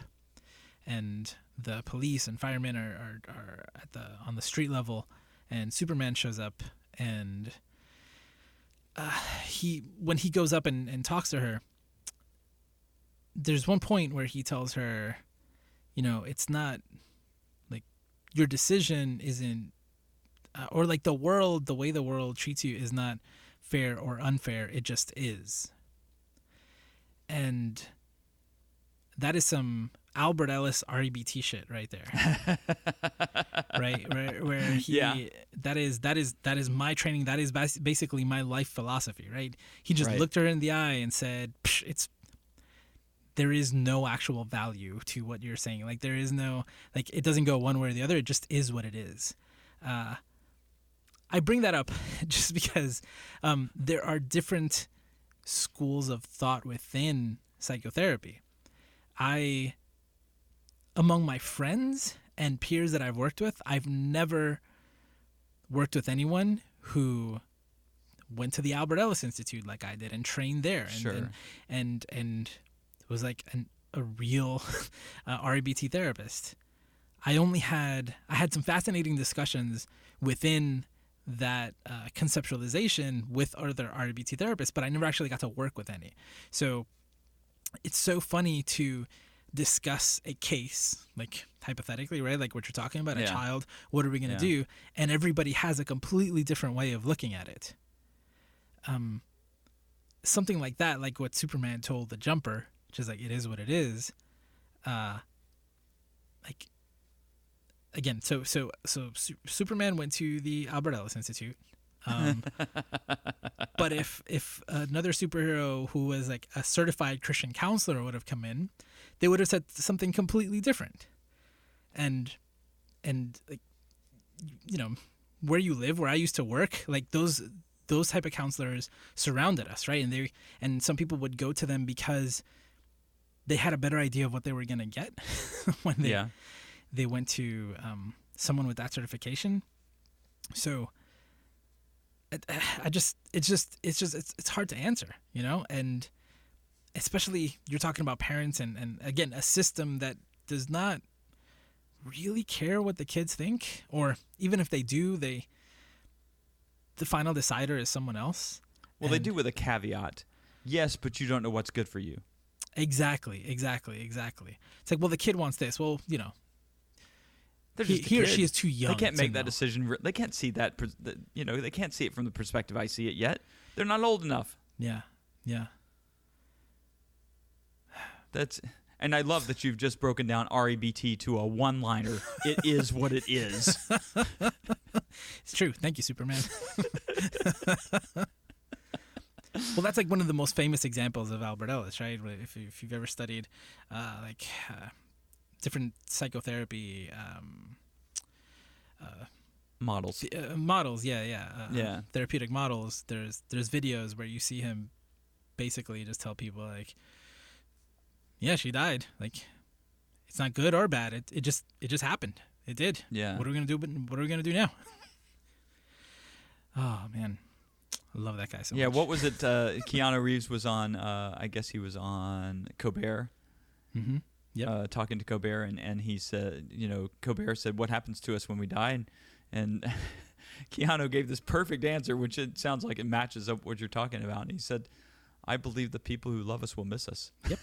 And the police and firemen are, are, are at the on the street level, and Superman shows up, and uh, he when he goes up and, and talks to her, there's one point where he tells her, you know, it's not like your decision isn't, uh, or like the world, the way the world treats you is not fair or unfair. It just is. And that is some Albert Ellis REBT shit right there. (laughs) right where, where he Yeah. that is that is that is my training that is bas- basically my life philosophy right he just Right. looked her in the eye and said Psh, it's there is no actual value to what you're saying like there is no like it doesn't go one way or the other it just is what it is uh i bring that up (laughs) just because um there are different schools of thought within psychotherapy i among my friends and peers that I've worked with, I've never worked with anyone who went to the Albert Ellis Institute like I did and trained there and Sure. and and, and was like an, a real (laughs) uh, REBT therapist. I only had I had some fascinating discussions within that uh, conceptualization with other REBT therapists, but I never actually got to work with any. So it's so funny to discuss a case like hypothetically right like what you're talking about a child what are we going to Yeah. do and everybody has a completely different way of looking at it um something like that like what superman told the jumper which is like it is what it is uh like again so so so Su- superman went to the albert ellis institute um, (laughs) but if if another superhero who was like a certified Christian counselor would have come in, they would have said something completely different. And and like you know where you live, where I used to work, like those those type of counselors surrounded us, right? And they and some people would go to them because they had a better idea of what they were gonna get (laughs) when they yeah. They went to um, someone with that certification. So it, (sighs) I just it's just it's just it's, it's hard to answer, you know, and especially you're talking about parents and and again a system that does not really care what the kids think or even if they do they the final decider is someone else Well, they do with a caveat. Yes, but you don't know what's good for you. exactly exactly exactly it's like well the kid wants this well you know he, he or she is too young They can't make that know. decision. They can't see that. You know, they can't see it from the perspective I see it yet. They're not old enough. yeah yeah That's. And I love that you've just broken down REBT to a one-liner. it is what it is. (laughs) It's true. Thank you, Superman. (laughs) well, that's like one of the most famous examples of Albert Ellis, right? If, if you've ever studied uh, like uh, different psychotherapy um, Models. uh, models, yeah, yeah, uh, Yeah. therapeutic models. There's there's videos where you see him basically just tell people like, yeah, she died. Like, it's not good or bad. It it just it just happened. It did. Yeah. What are we gonna do? But what are we gonna do now? (laughs) oh man, I love that guy so yeah. much. What was it? Uh, (laughs) Keanu Reeves was on. Uh, I guess he was on Colbert. Mm-hmm. Yep. uh, talking to Colbert, and, and he said, you know, Colbert said, "What happens to us when we die?" And, and (laughs) Keanu gave this perfect answer, which it sounds like it matches up what you're talking about. And he said, "I believe the people who love us will miss us." yep.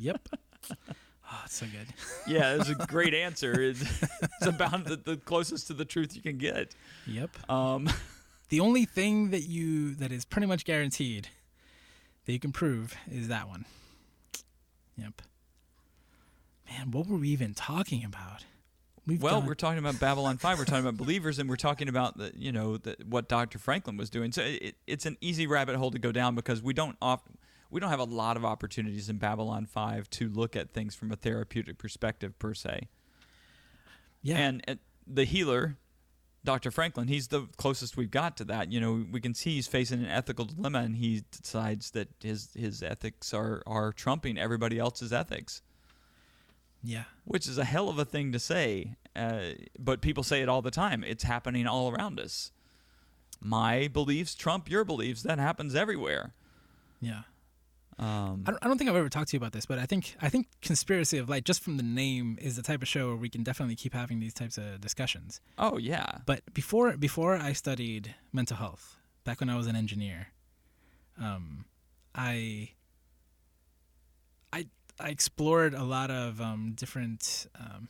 Yep. Oh, (laughs) it's so good. Yeah, it's a great (laughs) answer. It's, it's about the, the closest to the truth you can get. Yep. Um, The only thing that you that is pretty much guaranteed that you can prove is that one. Yep. Man, what were we even talking about? We've well, gone- we're talking about Babylon Five. We're talking about believers, and we're talking about the, you know, the, what Dr. Franklin was doing. So it, it's an easy rabbit hole to go down because we don't off, we don't have a lot of opportunities in Babylon Five to look at things from a therapeutic perspective per se. yeah. And uh, the healer, Dr. Franklin, he's the closest we've got to that. You know, we can see he's facing an ethical dilemma, and he decides that his his ethics are are trumping everybody else's ethics yeah. which is a hell of a thing to say. Uh, but people say it all the time. It's happening all around us. My beliefs trump your beliefs. That happens everywhere. Yeah. Um, I don't, I don't think I've ever talked to you about this, but I think I think Conspiracy of Light, just from the name, is the type of show where we can definitely keep having these types of discussions. oh yeah. But before before I studied mental health, back when I was an engineer, um, I I explored a lot of um, different, um,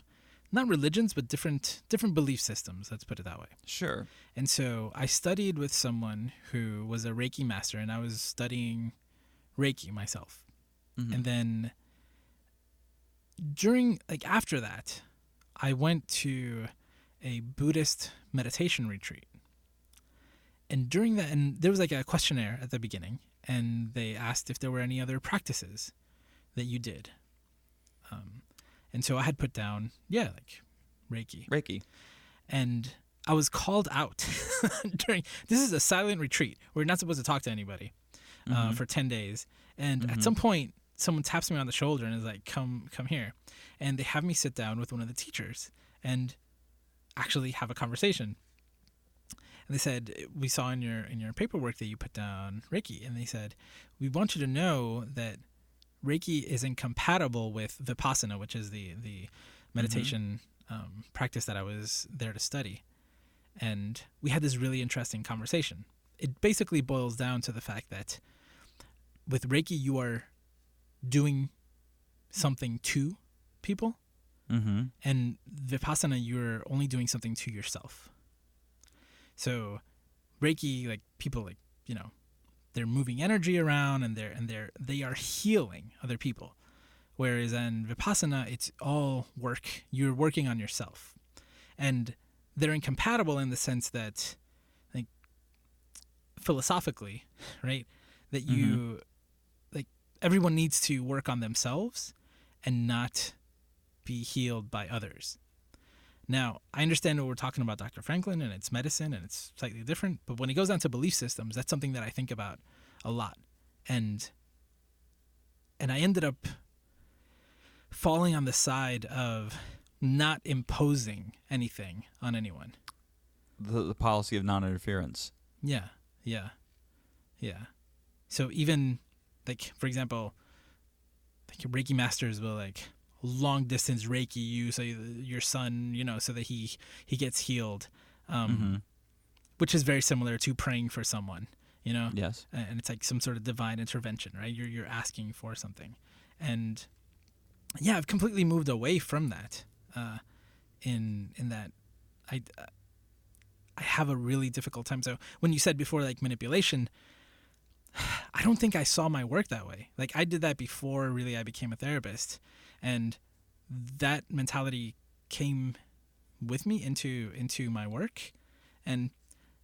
not religions, but different different belief systems. Let's put it that way. Sure. And so I studied with someone who was a Reiki master, and I was studying Reiki myself. Mhm. And then during, like, after that, I went to a Buddhist meditation retreat. And during that, and there was like a questionnaire at the beginning, and they asked if there were any other practices that you did. Um, and so I had put down, yeah, like Reiki Reiki. and I was called out (laughs) during. This is a silent retreat. We're not supposed to talk to anybody uh, Mhm. for ten days. And Mhm. at some point, someone taps me on the shoulder and is like, "Come, come here," and they have me sit down with one of the teachers and actually have a conversation. And they said, "We saw in your in your paperwork that you put down Reiki," and they said, "We want you to know that." Reiki is incompatible with Vipassana, which is the the meditation um, practice that I was there to study. And we had this really interesting conversation. It basically boils down to the fact that with Reiki, you are doing something to people, Mm-hmm. and Vipassana, you're only doing something to yourself. So, Reiki, like people, like you know, they're moving energy around and they're and they're they are healing other people. Whereas in Vipassana, it's all work. You're working on yourself, and they're incompatible in the sense that, like, philosophically, right? That you, mm-hmm. like, everyone needs to work on themselves, and not be healed by others. Now, I understand what we're talking about Dr. Franklin and it's medicine and it's slightly different, but when it goes down to belief systems, that's something that I think about a lot. And and I ended up falling on the side of not imposing anything on anyone. The, the policy of non-interference. Yeah, yeah, yeah. So even like for example, like Reiki masters will like long distance Reiki you so your son, you know, so that he he gets healed, um, Mhm. which is very similar to praying for someone, you know, Yes. and it's like some sort of divine intervention, right? You're you're asking for something, and yeah, I've completely moved away from that. Uh, in in that, I I have a really difficult time. So when you said before like manipulation, (sighs) I don't think I saw my work that way. Like I did that before really I became a therapist, and that mentality came with me into into my work, and.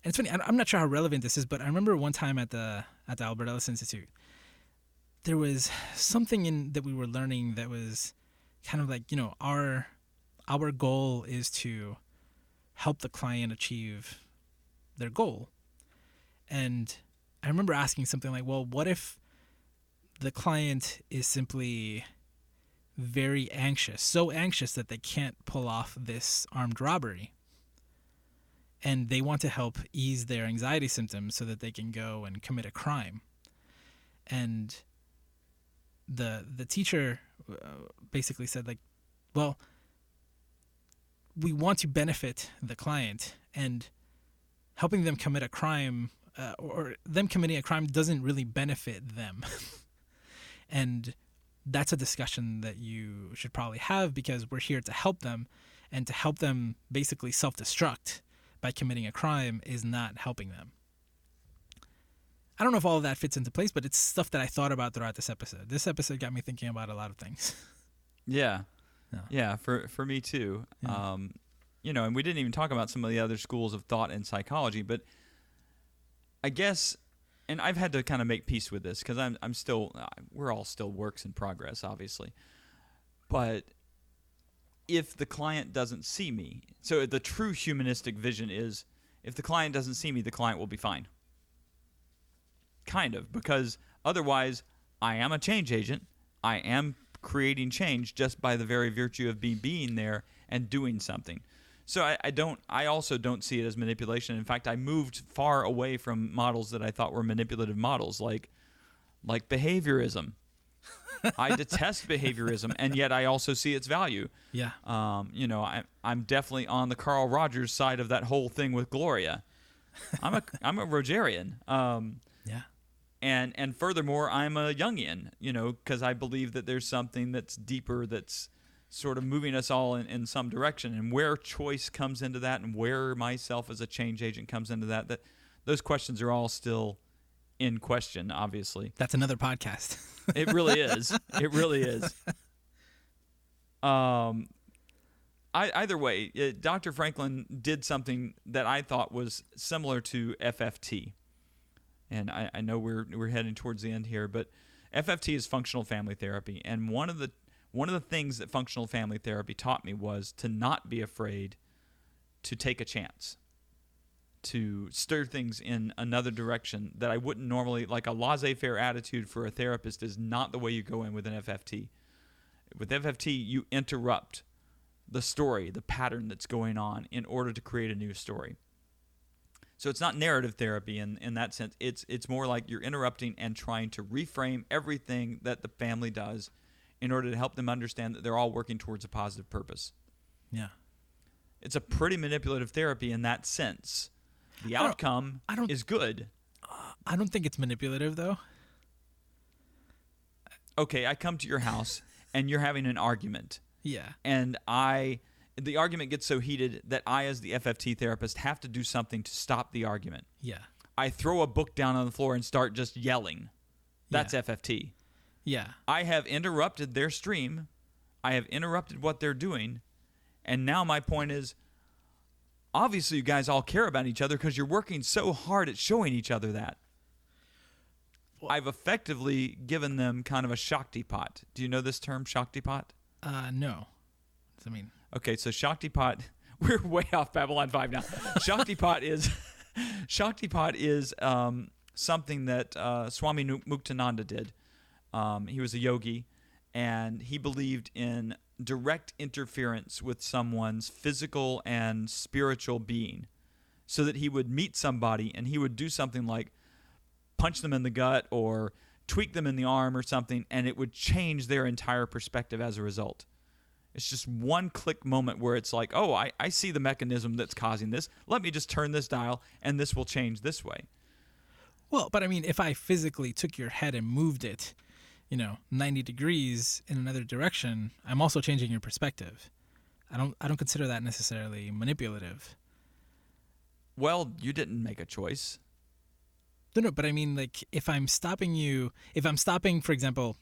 And it's funny. I'm not sure how relevant this is, but I remember one time at the at the Albert Ellis Institute, there was something in that we were learning that was kind of like you know our our goal is to help the client achieve their goal, and I remember asking something like, "Well, what if the client is simply very anxious, so anxious that they can't pull off this armed robbery?" and they want to help ease their anxiety symptoms so that they can go and commit a crime. And the the teacher uh, basically said like, well, we want to benefit the client and helping them commit a crime uh, or them committing a crime doesn't really benefit them. (laughs) and that's a discussion that you should probably have because we're here to help them and to help them basically self-destruct by committing a crime is not helping them. I don't know if all of that fits into place, but it's stuff that I thought about throughout this episode. This episode got me thinking about a lot of things. (laughs) Yeah. Yeah. Yeah, for for me too. Yeah. Um, you know, and we didn't even talk about some of the other schools of thought in psychology, but I guess and I've had to kind of make peace with this cuz I'm I'm still uh, we're all still works in progress obviously. But if the client doesn't see me, so the true humanistic vision is if the client doesn't see me, the client will be fine. Kind of, because otherwise, I am a change agent. I am creating change just by the very virtue of me being there and doing something. So I, I don't. I also don't see it as manipulation. In fact, I moved far away from models that I thought were manipulative models, like like behaviorism. I (laughs) detest behaviorism, and yet I also see its value. Yeah. Um, you know, I, I'm definitely on the Carl Rogers side of that whole thing with Gloria. I'm a I'm a Rogerian. Um, Yeah. and and furthermore, I'm a Jungian. You know, because I believe that there's something that's deeper that's sort of moving us all in, in some direction, and where choice comes into that, and where myself as a change agent comes into that. That those questions are all still in question. Obviously, That's another podcast. (laughs) it really is. It really is. Um, I, either way, uh, Dr. Franklin did something that I thought was similar to FFT, and I, I know we're we're heading towards the end here, but FFT is functional family therapy, and one of the one of the things that functional family therapy taught me was to not be afraid to take a chance to stir things in another direction that I wouldn't normally like a laissez-faire attitude for a therapist is not the way you go in with an FFT. With FFT, you interrupt the story, the pattern that's going on in order to create a new story. So it's not narrative therapy in, in that sense. It's it's more like you're interrupting and trying to reframe everything that the family does in order to help them understand that they're all working towards a positive purpose. yeah. It's a pretty manipulative therapy in that sense. The I don't- outcome I don't- is good. Uh, I don't think it's manipulative though. Okay, I come to your house (laughs) and you're having an argument, Yeah. and I the argument gets so heated that I as the FFT therapist have to do something to stop the argument. Yeah. I throw a book down on the floor and start just yelling. That's Yeah. FFT. Yeah. I have interrupted their stream. I have interrupted what they're doing. And now my point is obviously you guys all care about each other because you're working so hard at showing each other that. I've effectively given them kind of a Shaktipat. Do you know this term, Shaktipat? Uh no. I mean, Okay, so Shaktipat, (laughs) we're way off Babylon 5 now. (laughs) Shaktipat is (laughs) Shaktipat is um, something that uh, Swami Muktananda did. Um, he was a yogi, and he believed in direct interference with someone's physical and spiritual being, so that he would meet somebody and he would do something like punch them in the gut or tweak them in the arm or something, and it would change their entire perspective as a result. It's just one click moment where it's like, oh, I, I see the mechanism that's causing this. Let me just turn this dial and this will change this way. well, but I mean, if I physically took your head and moved it, you know, 90 degrees in another direction, I'm also changing your perspective. I don't I don't consider that necessarily manipulative. Well, you didn't make a choice. No, no, but I mean, like, if I'm stopping you, if I'm stopping, for example,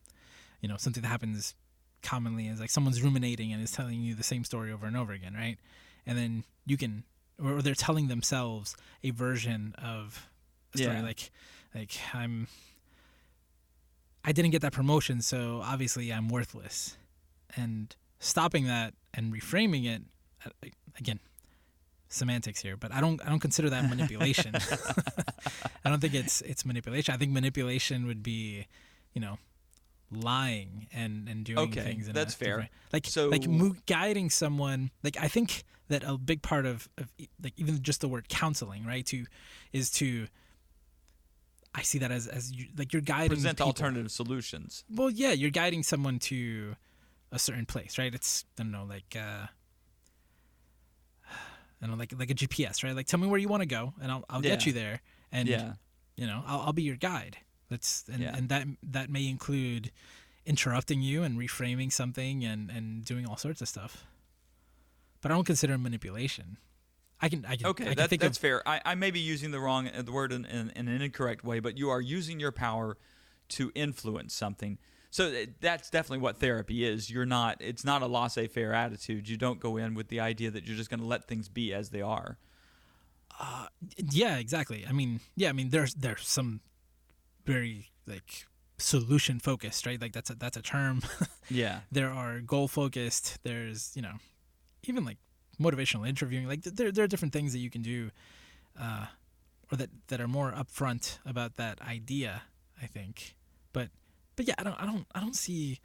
you know, something that happens commonly is like someone's ruminating and is telling you the same story over and over again, right? And then you can, or they're telling themselves a version of a story, Yeah. like, like I'm, I didn't get that promotion, so obviously I'm worthless, and stopping that and reframing it, uh, again, semantics here, but I don't I don't consider that manipulation. (laughs) (laughs) I don't think it's it's manipulation. I think manipulation would be, you know, lying and and doing Okay, things. In that's fair. Like So- like mo- guiding someone. Like I think that a big part of, of like even just the word counseling, right? To is to. I see that as as you, like you're guiding Present people. alternative solutions. Well, yeah, you're guiding someone to a certain place, right? It's I don't know, like uh I don't know, like like a GPS, right? Like tell me where you want to go, and I'll I'll get you there, and yeah. you know I'll I'll be your guide. That's and, Yeah. and that that may include interrupting you and reframing something and and doing all sorts of stuff. But I don't consider manipulation. I can I can Okay, I can that, think that's of fair. I, I may be using the wrong uh, the word in, in, in an incorrect way, but you are using your power to influence something. So that's definitely what therapy is. You're not. It's not a laissez-faire attitude. You don't go in with the idea that you're just going to let things be as they are. yeah exactly. I mean yeah I mean there's there's some very like solution focused right like that's a that's a term. (laughs) Yeah. there are goal focused. There's you know even like motivational interviewing. Like there there are different things that you can do, uh, or that that are more upfront about that idea. I think, but but yeah, I don't I don't I don't see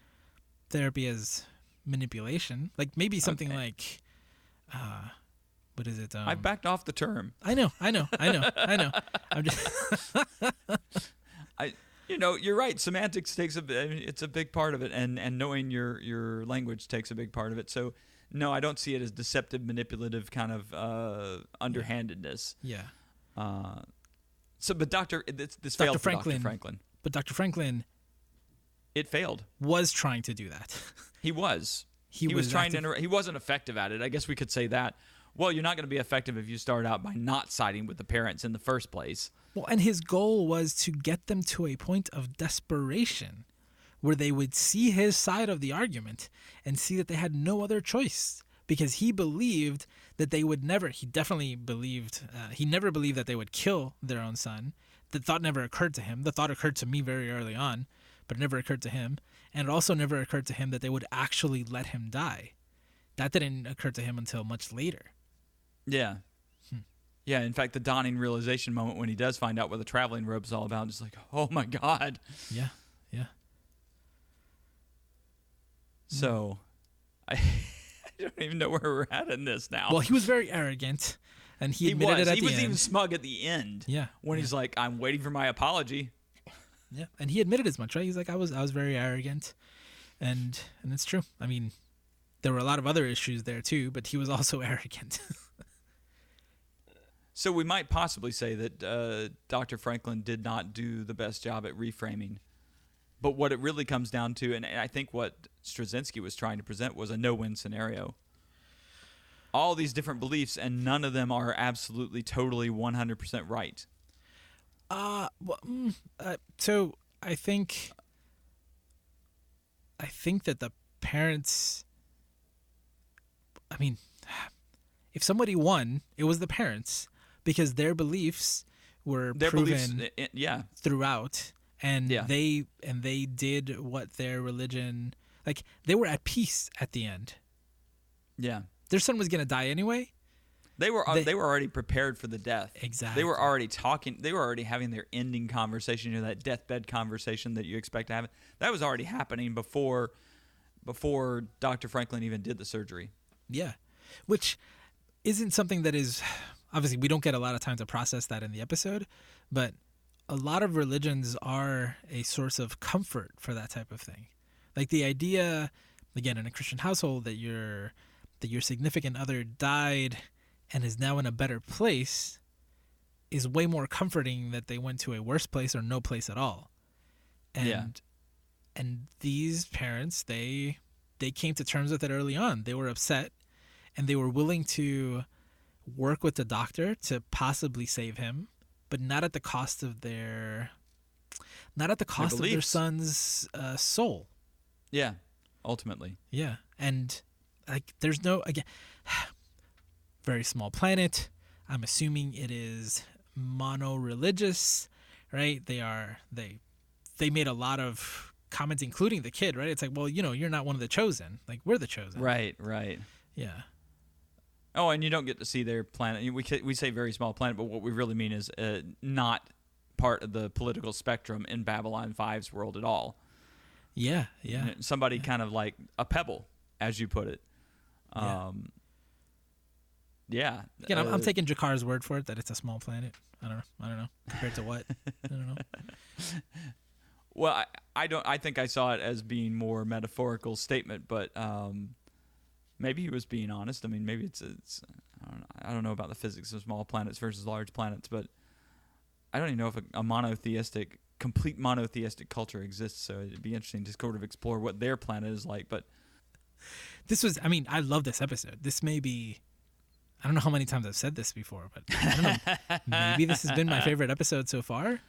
therapy as manipulation. Like maybe something Okay. like, uh, what is it? Um, I backed off the term. I know, I know, I know, I know. I'm just I, you know, you're right. Semantics takes a. bi- I mean, It's a big part of it, and and knowing your your language takes a big part of it. So, no, I don't see it as deceptive, manipulative kind of uh, underhandedness. yeah. Uh, so, but Doctor, this, this Dr. failed Franklin- Doctor Franklin. But Dr. Franklin It failed. was trying to do that. (laughs) He was. He, He, was, trying active- to. Inter- he wasn't effective at it. I guess we could say that. Well, you're not going to be effective if you start out by not siding with the parents in the first place. Well, and his goal was to get them to a point of desperation where they would see his side of the argument and see that they had no other choice because he believed that they would never, he definitely believed, uh, he never believed that they would kill their own son. The thought never occurred to him. The thought occurred to me very early on, but it never occurred to him. And it also never occurred to him that they would actually let him die. That didn't occur to him until much later. Yeah. Yeah, in fact, the dawning realization moment when he does find out what the traveling robe is all about, is like, oh my god. Yeah, yeah. So, I, (laughs) I don't even know where we're at in this now. Well, he was very arrogant, and he he admitted was. it at He the was end. even smug at the end. Yeah, When yeah. he's like, I'm waiting for my apology. Yeah, and he admitted as much, right? He's like, I was, I was very arrogant, and and it's true. I mean, there were a lot of other issues there too, but he was also (laughs) arrogant. So we might possibly say that uh, Dr. Franklin did not do the best job at reframing. But what it really comes down to, and I think what Straczynski was trying to present was a no-win scenario. All these different beliefs, and none of them are absolutely, totally, 100% right. uh, well, mm, uh, so I think, I think that the parents. I mean, (sighs) if somebody won, it was the parents because their beliefs were Their proven beliefs, yeah, throughout and Yeah. they and they did what their religion like they were at peace at the end yeah. their son was going to die anyway They were uh, They- they, were already prepared for the death. Exactly. They were already talking. They were already having their ending conversation, you know, that deathbed conversation that you expect to have. That was already happening before, before Dr. Franklin even did the surgery. yeah which isn't something that is obviously we don't get a lot of time to process that in the episode but a lot of religions are a source of comfort for that type of thing. Like the idea again in a christian household that your that your significant other died and is now in a better place is way more comforting that they went to a worse place or no place at all. And Yeah. and these parents they they came to terms with it early on. They were upset and they were willing to work with the doctor to possibly save him but not at the cost of their not at the cost of their son's uh, soul. Yeah, ultimately. yeah and like there's no again (sighs) very small planet. I'm assuming it is mono religious right? They are they they made a lot of comments including the kid right? It's like well you know you're not one of the chosen. Like we're the chosen. Right, right. yeah Oh, and you don't get to see their planet. We we say very small planet, but what we really mean is uh, not part of the political spectrum in Babylon 5's world at all. yeah yeah Somebody kind of like a pebble, as you put it. Yeah. Um, yeah. again I'm, I'm uh, taking G'Kar's word for it that it's a small planet i don't know i don't know compared to what i don't know (laughs) Well, I, I don't. I think I saw it as being more metaphorical statement, but um, maybe he was being honest. I mean, maybe it's it's. I don't, know, I don't know about the physics of small planets versus large planets, but I don't even know if a, a monotheistic, complete monotheistic culture exists. So it'd be interesting to sort of explore what their planet is like. But this was i mean i love this episode this may be I don't know how many times I've said this before, but I don't know. maybe this has been my favorite episode so far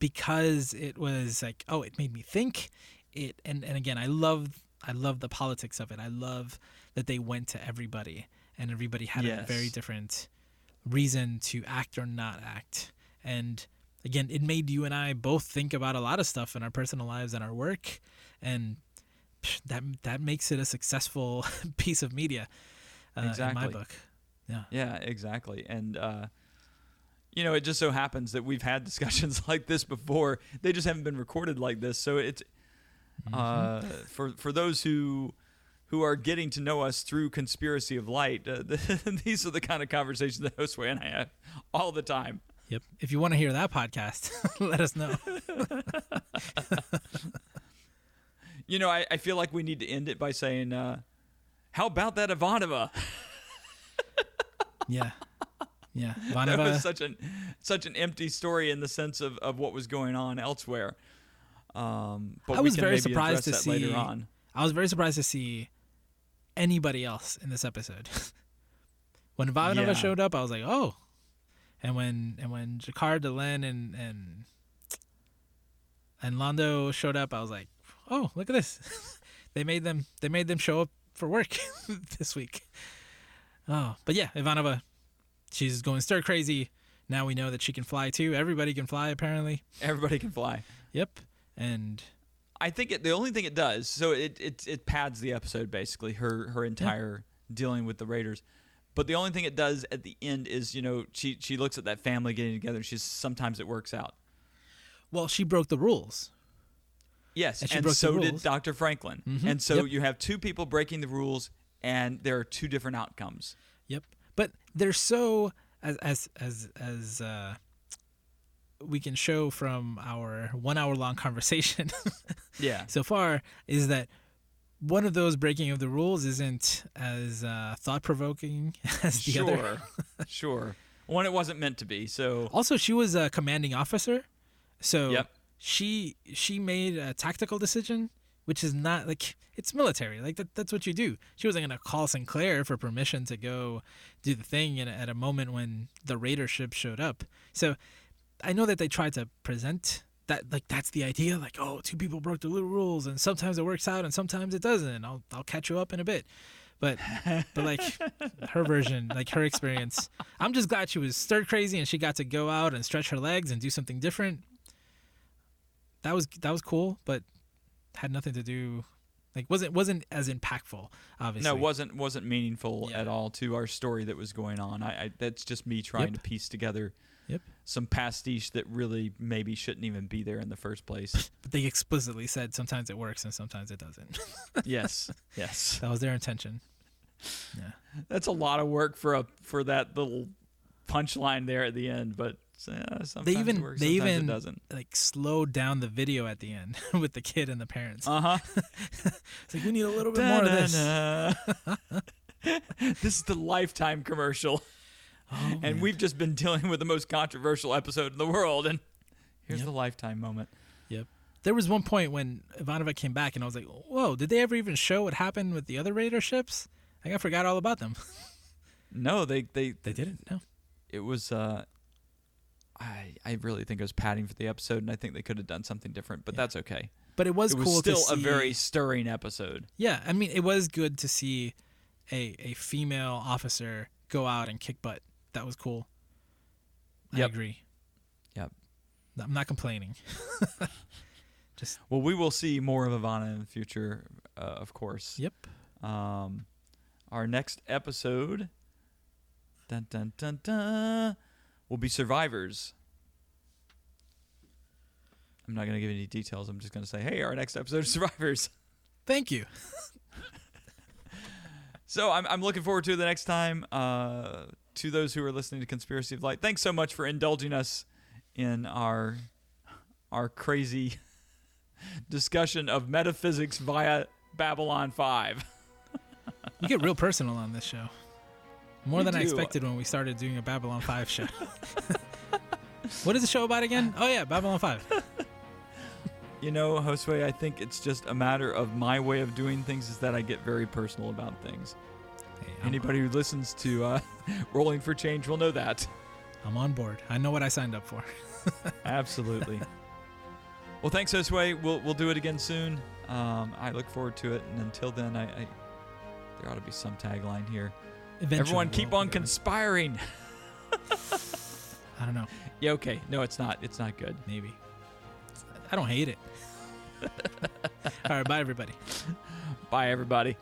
because it was like, oh, it made me think. It and and again, I love I love the politics of it. I love that they went to everybody and everybody had a very different reason to act or not act. And again, it made you and I both think about a lot of stuff in our personal lives and our work, and that that makes it a successful (laughs) piece of media. Uh, in my book. Yeah. Yeah, exactly. And uh, you know, it just so happens that we've had (laughs) discussions like this before. They just haven't been recorded like this. So it's uh, for for those who who are getting to know us through Conspiracy of Light. Uh, (laughs) these are the kind of conversations that Josue and I have all the time. Yep. If you want to hear that podcast, (laughs) let us know. (laughs) You know, I, I feel like we need to end it by saying, uh, "How about that Ivanova?" Yeah. Yeah. that was such an such an empty story in the sense of, of what was going on elsewhere. Um, but I we was can very maybe surprised to see later on. I was very surprised to see anybody else in this episode. (laughs) when Ivanova Yeah. showed up, I was like, oh. And when and when G'Kar Delenn and and and Londo showed up, I was like, oh, look at this. (laughs) they made them they made them show up for work (laughs) this week. Oh, but yeah, Ivanova, she's going stir crazy. Now we know that she can fly too. Everybody can fly apparently. Everybody can fly. Yep. And I think it, the only thing it does, so it, it it pads the episode basically, her her entire dealing with the Raiders. But the only thing it does at the end is, you know, she she looks at that family getting together. and She's sometimes it works out. well, she broke the rules. Yes, And and, she broke the so did. Dr. Franklin. Mhm. And so Yep. you have two people breaking the rules, and there are two different outcomes. Yep. But they're so as as as as uh we can show from our one hour long conversation (laughs) Yeah, so far is that one of those breaking of the rules isn't as uh, thought provoking (laughs) as the other. sure, (laughs) sure. One, it wasn't meant to be. So Also, she was a commanding officer, so Yep. she she made a tactical decision, which is not like it's military. Like that, that's what you do. She wasn't gonna call Sinclair for permission to go do the thing in, at a moment when the Raider ship showed up. So I know that they tried to present that like that's the idea. Like oh, two people broke the rules, and sometimes it works out, and sometimes it doesn't. I'll I'll catch you up in a bit. But but like (laughs) her version, like her experience, I'm just glad she was stir crazy and she got to go out and stretch her legs and do something different. That was that was cool, but had nothing to do like wasn't wasn't as impactful, obviously. no, wasn't wasn't meaningful Yeah. at all to our story that was going on. I, I that's just me trying Yep. to piece together Yep. Some pastiche that really maybe shouldn't even be there in the first place. (laughs) But they explicitly said sometimes it works and sometimes it doesn't. (laughs) yes, yes. that was their intention. Yeah. That's a lot of work for a for that little punchline there at the end, but uh, sometimes even- it works, they sometimes even- it doesn't. Like slowed down the video at the end (laughs) with the kid and the parents. Uh huh. It's like we need a little bit more of this. this is the Lifetime commercial, Oh, and man. we've just been dealing with the most controversial episode in the world, and here's Yep. the Lifetime moment. Yep. There was one point when Ivanova came back, and I was like, "Whoa! Did they ever even show what happened with the other Raider ships? Like I forgot all about them." (laughs) No, they they They didn't. No. it was. uh I I really think it was padding for the episode, and I think they could have done something different, but Yeah. that's okay. But it was, it was cool still a very stirring episode. yeah. I mean, it was good to see a a female officer go out and kick butt. That was cool. I Yep. agree. Yep. I'm not complaining. (laughs) Just Well, we will see more of Ivana in the future, uh, of course. yep. Um, our next episode, dun dun dun dun, will be Survivors. I'm not going to give any details. I'm just going to say, hey, our next episode is (laughs) Survivors. Thank you. (laughs) So I'm, I'm looking forward to the next time. Uh, to those who are listening to Conspiracy of Light, thanks so much for indulging us in our our crazy (laughs) discussion of metaphysics via Babylon 5. (laughs) You get real personal on this show. More We than I expected when we started doing a Babylon 5 show. (laughs) what is the show about again? Oh yeah, Babylon 5. You know, Josue, I think it's just a matter of my way of doing things is that I get very personal about things. Anybody who listens to uh, (laughs) Rolling for Change will know that. I'm on board. I know what I signed up for. (laughs) Absolutely. well, thanks, Josue. We'll we'll do it again soon. Um, I look forward to it, and until then, I, I there ought to be some tagline here. Eventually Everyone, keep we'll on conspiring. (laughs) I don't know. yeah, okay. No, it's not. It's not good. Maybe. I don't hate it. All right. Bye, everybody. Bye, everybody.